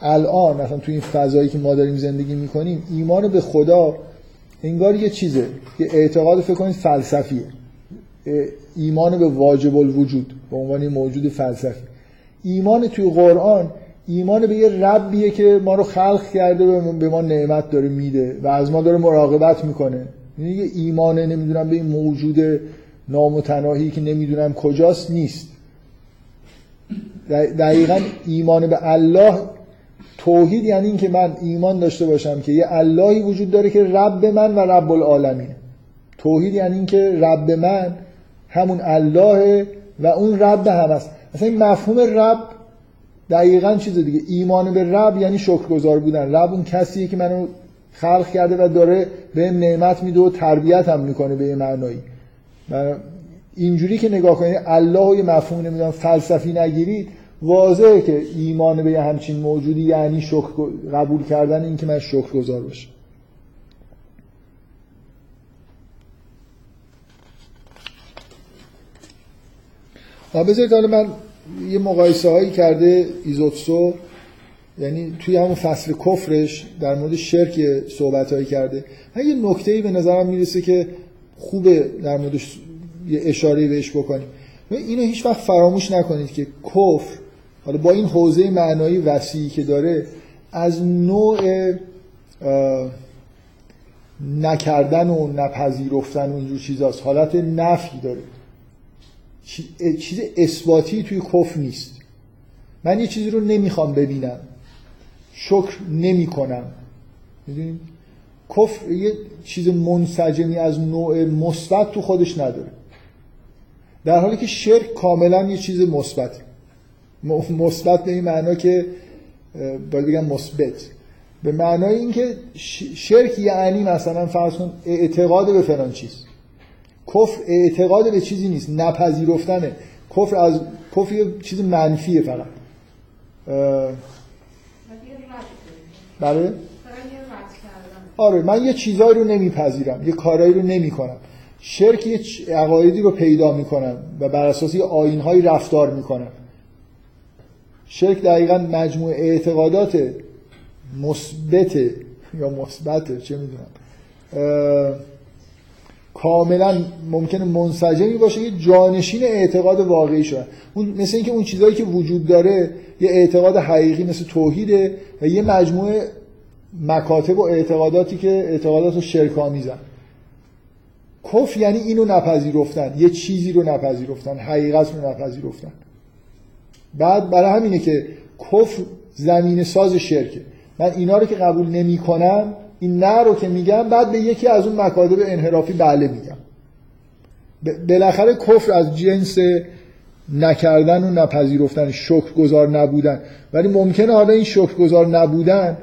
Speaker 1: الان مثلا تو این فضایی که ما داریم زندگی می‌کنیم ایمان به خدا انگار یه چیزه یه اعتقاد فکر کنید فلسفیه. ایمان به واجب الوجود به عنوان موجود فلسفی. ایمان توی قرآن ایمان به یه ربیه که ما رو خلق کرده و به ما نعمت داره میده و از ما داره مراقبت می‌کنه. یعنی یه ایمانه نمی‌دونم به این موجود نامتناهی که نمی‌دونم کجاست نیست. دقیقا ایمان به الله توحید یعنی این که من ایمان داشته باشم که یه اللهی وجود داره که رب من و رب العالمین. توحید یعنی این که رب من همون الله و اون رب هم هست مثلا این مفهوم رب دقیقا چیز دیگه. ایمان به رب یعنی شکرگزار بودن. رب اون کسیه که منو خلق کرده و داره بهم نعمت میده و تربیت هم می‌کنه به یه معنایی. اینجوری که نگاه کنید الله و یه مفهوم نمی‌دونم فلسفی نگیرید واضحه که ایمان به یه همچین موجودی یعنی شکر قبول کردن این که من شکرگزار باشم. بذارید حالا من یه مقایسه هایی کرده ایزوتسو. یعنی توی همون فصل کفرش در مورد شرک صحبت هایی کرده. من یه نکته به نظرم می‌رسه که خوبه در موردش یه اشاره بهش بکنیم. اینو هیچ وقت فراموش نکنید که کفر حالا با این حوزه معنایی وسیعی که داره از نوع نکردن و نپذیرفتن و اینجور چیزاست. حالت نفی داره. چیز اثباتی توی کفر نیست. من یه چیزی رو نمی‌خوام ببینم. شکر نمی کنم می‌دونید کفر یه چیز منسجمی از نوع مثبت تو خودش نداره. در حالی که شرک کاملا یه چیز مثبت مثبت به این معنا که باید بگم مثبت. به معنای اینکه شرک یعنی مثلا فرض کن اعتقاد به فلان چیز. کفر اعتقاد به چیزی نیست نپذیرفتنه. کفر از کفر یه چیز منفیه فقط. بله؟ آره من یه چیزایی رو نمیپذیرم یه کارایی رو نمی‌کنم. شرک یه عقایدی رو پیدا می‌کنم و بر اساس یه آیینهایی رفتار می‌کنم. شرک دقیقا مجموع اعتقادات مثبت یا مثبت چه می‌دونم. کاملا ممکنه منسجمی باشه یه جانشین اعتقاد واقعی شده اون مثل اینکه اون چیزایی که وجود داره یه اعتقاد حقیقی مثل توحیده و یه مجموعه مکاتب و اعتقاداتی که اعتقادات رو شرک آمیزن کفر یعنی اینو نپذیرفتن یه چیزی رو نپذیرفتن حقیقت رو نپذیرفتن. بعد برای همینه که کفر زمین ساز شرکه من اینا رو که قبول نمی کنم این نه رو که میگم بعد به یکی از اون مکاتب انحرافی بله میگم. بالاخره کفر از جنس نکردن و نپذیرفتن شکرگزار نبودن. ولی ممکنه حالا این شکرگزار نبودن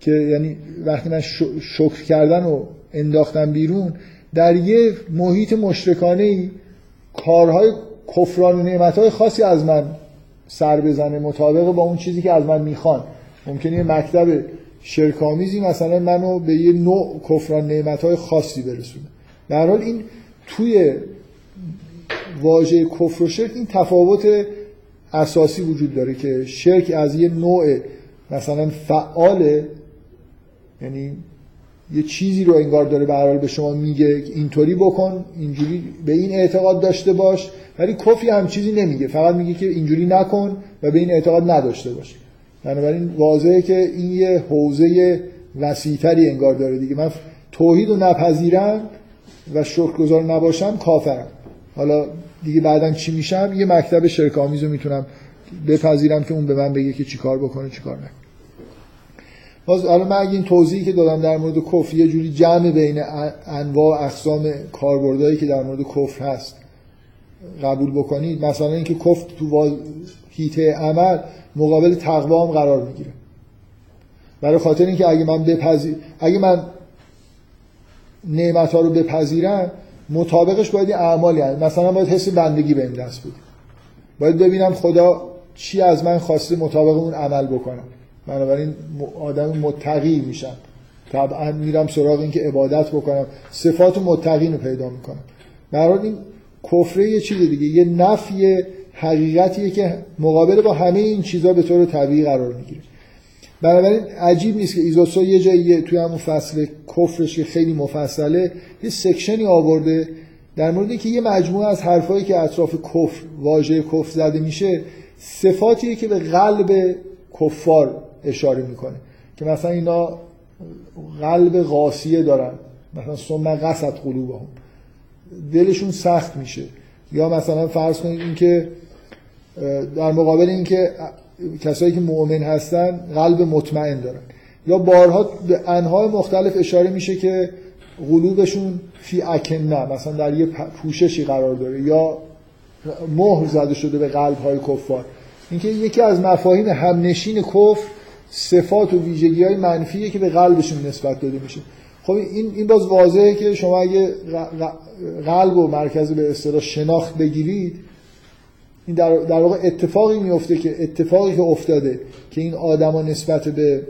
Speaker 1: که یعنی وقتی من شکر کردن و انداختم بیرون در یه محیط مشرکانه ای کارهای کفران و نعمتهای خاصی از من سر بزنه مطابق با اون چیزی که از من می‌خوان. ممکنه یه مکتب شرکامیزی مثلا منو به یه نوع کفران نعمتهای خاصی برسونه. در حال این توی واژه کفر و شرک این تفاوت اساسی وجود داره که شرک از یه نوع مثلا فعاله یعنی یه چیزی رو انگار داره به به شما میگه اینطوری بکن اینجوری به این اعتقاد داشته باش. ولی کفری هم چیزی نمیگه فقط میگه که اینجوری نکن و به این اعتقاد نداشته باش. بنابراین واضحه که این یه حوزه وسیعتری انگار داره دیگه. من توحید رو نپذیرم و شکرگزار نباشم کافرم. حالا دیگه بعدا چی میشم؟ یه مکتب شرکامیز رو می‌تونم بپذیرم که اون به من بگه که چیکار بکنه چیکار نکنه. باز الان من اگه این توضیحی که دادم در مورد کفر یه جوری جمع بین انواع اقسام کاربردهایی که در مورد کفر هست قبول بکنید مثلا اینکه کفر تو هیته عمل مقابل تقوا هم قرار می‌گیره. برای خاطر اینکه اگه من بپذیر اگه من نعمت ها رو بپذیرم مطابقش باید اعمالی هست. مثلا باید حس بندگی به این دست بود باید ببینم خدا چی از من خواسته مطابق اون عمل بکنم بنابراین آدم متقی میشم. طبعا میرم سراغ این که عبادت بکنم. صفات متقین رو پیدا می‌کنم. برای این کفره یه چیز دیگه یه نفی حقیقتیه که مقابل با همه این چیزها به طور طبیعی قرار می‌گیره. بنابراین عجیب نیست که ایزوسو یه جایی توی همون فصل کفرش که خیلی مفصله یه سکشنی آورده در مورد اینکه یه مجموعه از حرفایی که اطراف کفر واژه کفر زده میشه صفاتیه که به قلب کفار اشاره می‌کنه که مثلا اینا قلب قاسیه دارن. مثلا ثم قصد قلوبهم. دلشون سخت میشه. یا مثلا فرض کنید اینکه در مقابل اینکه کسایی که مؤمن هستن قلب مطمئن دارن. یا بارها به انهای مختلف اشاره میشه که قلوبشون فی اکنه مثلا در یه پوششی قرار داره. یا مهر زده شده به قلب های کفار. اینکه یکی از مفاهیم همنشین کفر صفات و ویژگی های منفیه که به قلبشون نسبت داده میشه. خب این این باز واضحه که شما اگه قلب و مرکز به اصطلاح شناخت بگیرید این در, در واقع اتفاقی میفته که اتفاقی که افتاده که این آدما نسبت به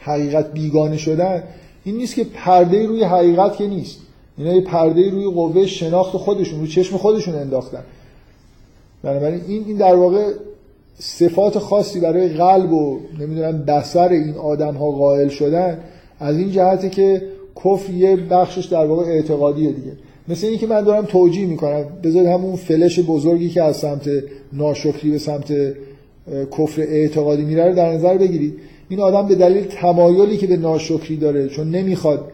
Speaker 1: حقیقت بیگانه شدن این نیست که پرده روی حقیقت که نیست. اینا یه پرده روی قوه شناخت خودشون روی چشم خودشون انداختن. بنابراین این این در واقع صفات خاصی برای قلب و نمی‌دونم بسر این آدم ها قائل شدن از این جهته که کفر یه بخشش در واقع اعتقادیه دیگه. مثل اینکه من دارم توجیه می‌کنم. بذارید همون فلش بزرگی که از سمت ناشکری به سمت کفر اعتقادی میره رو در نظر بگیرید. این آدم به دلیل تمایلی که به ناشکری داره چون نمی‌خواد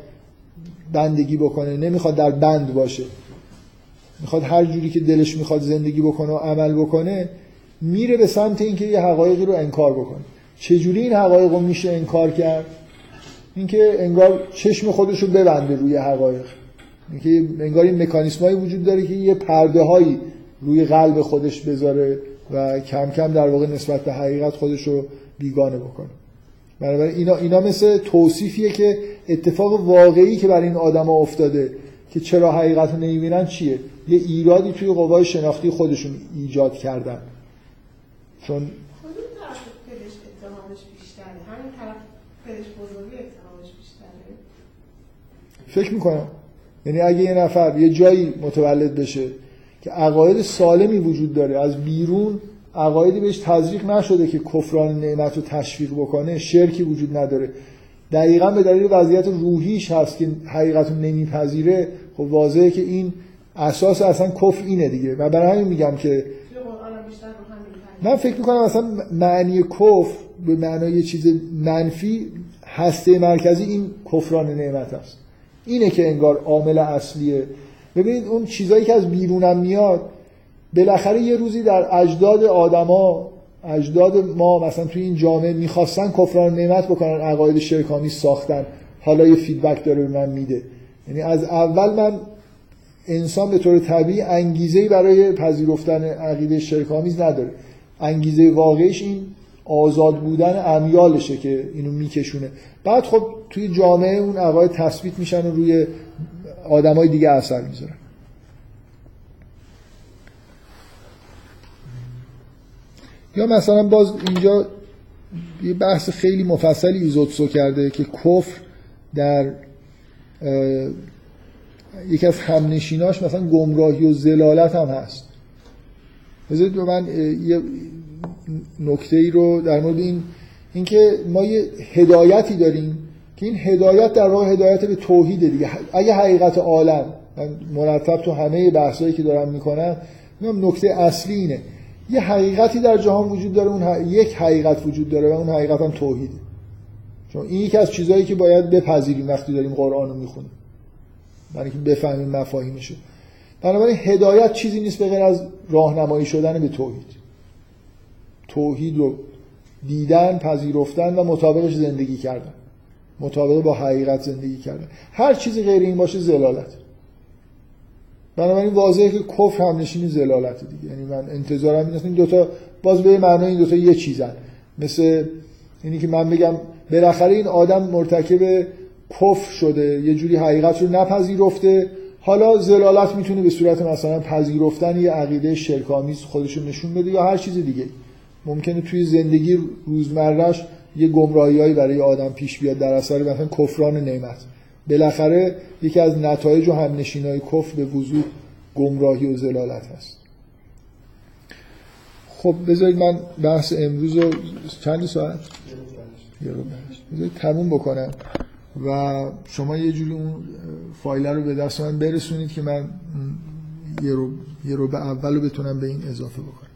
Speaker 1: بندگی بکنه نمی‌خواد در بند باشه. می‌خواد هر جوری که دلش می‌خواد زندگی بکنه و عمل بکنه میره به سمت اینکه یه حقایقی رو انکار بکنه. چجوری این حقایق رو میشه انکار کرد؟ اینکه انگار چشم خودش رو ببنده روی حقایق. اینکه انگار این مکانیسمایی وجود داره که یه پرده هایی روی قلب خودش بذاره و کم کم در واقع نسبت به حقیقت خودش رو بیگانه بکنه. بنابراین اینا, اینا مثل توصیفیه که اتفاق واقعی که برای این آدما افتاده که چرا حقیقت رو نمی‌بینن چیه؟ یه ایرادی توی قوای شناختی خودشون ایجاد کردن. چون
Speaker 5: اتهامش بیشتره؟ همین طرف پدش بزرگی اتهامش بیشتره؟
Speaker 1: فکر می‌کنم. یعنی اگه یه نفر یه جایی متولد بشه که عقاید سالمی وجود داره از بیرون عقایدی بهش تزریق نشده که کفران نعمت رو تشویق بکنه شرکی وجود نداره. دقیقا به دلیل وضعیت روحیش هست که حقیقت رو نمیپذیره خب واضحه که این اساس اصلا کفر اینه دیگه. و برای همین میگم که من فکر می‌کنم اصلا معنی کفر به معنای یه چیز منفی هسته مرکزی این کفران نعمت است. اینه که انگار عامل اصلیه. ببینید اون چیزایی که از بیرونم میاد بالاخره یه روزی در اجداد آدما اجداد ما مثلا توی این جامعه می‌خواستن کفران نعمت بکنن عقاید شرکانی ساختن. حالا یه فیدبک داره به من میده. یعنی از اول من انسان به طور طبیعی انگیزه برای پذیرفتن عقیده شرکامیز نداره. انگیزه واقعیش این آزاد بودن امیالشه که اینو میکشونه. بعد خب توی جامعه اون عقاید تثبیت میشن و روی آدمای دیگه اثر می‌ذارن. یا مثلا باز اینجا یه بحث خیلی مفصلی ایزوتسو کرده که کفر در یکی از همنشیناش مثلا گمراهی و زلالت هم هست. بذارید به من یه نکته ای رو در مورد این اینکه ما یه هدایتی داریم که این هدایت در واقع هدایت به توحیده دیگه. اگه حقیقت عالم من مرتب تو همه بحثایی که دارم می‌کنم نکته اصلی اینه. یه حقیقتی در جهان وجود داره اون یک حقیقت وجود داره و اون حقیقت هم توحیده. چون این یکی از چیزهایی که باید بپذیریم وقتی داریم قرآن رو می‌خونیم. برای اینکه بفهمیم مفاهیمشو. بنابراین هدایت چیزی نیست به غیر از راهنمایی شدن به توحید. توحید رو دیدن پذیرفتن و مطابقش زندگی کردن. مطابق با حقیقت زندگی کردن. هر چیزی غیر این باشه زلالت. بنابراین واضحه که کفر هم نشینی زلالت دیگه. یعنی من انتظارم این این دوتا باز به معنای این دوتا یه چیزن. مثل اینی که من بگم بالاخره این آدم مرتکب کفر شده یه جوری حقیقت رو نپذیرفته. حالا زلالت می‌تونه به صورت مثلا پذیرفتن یه عقیده شرکامیز خودش رو نشون بده یا هر چیز دیگه. ممکنه توی زندگی روزمرهش یه گمراهیایی برای آدم پیش بیاد در اثر مثلا کفران نعمت. بالاخره یکی از نتایج و همنشینای کفر به وضوح گمراهی و زلالت هست. خب بذارید من بحث امروز رو چند ساعت؟ یه رو بذارید تموم بکنم. و شما یه جوری اون فایل رو به دست من برسونید که من یه رو, یه رو به اول رو بتونم به این اضافه بکنم.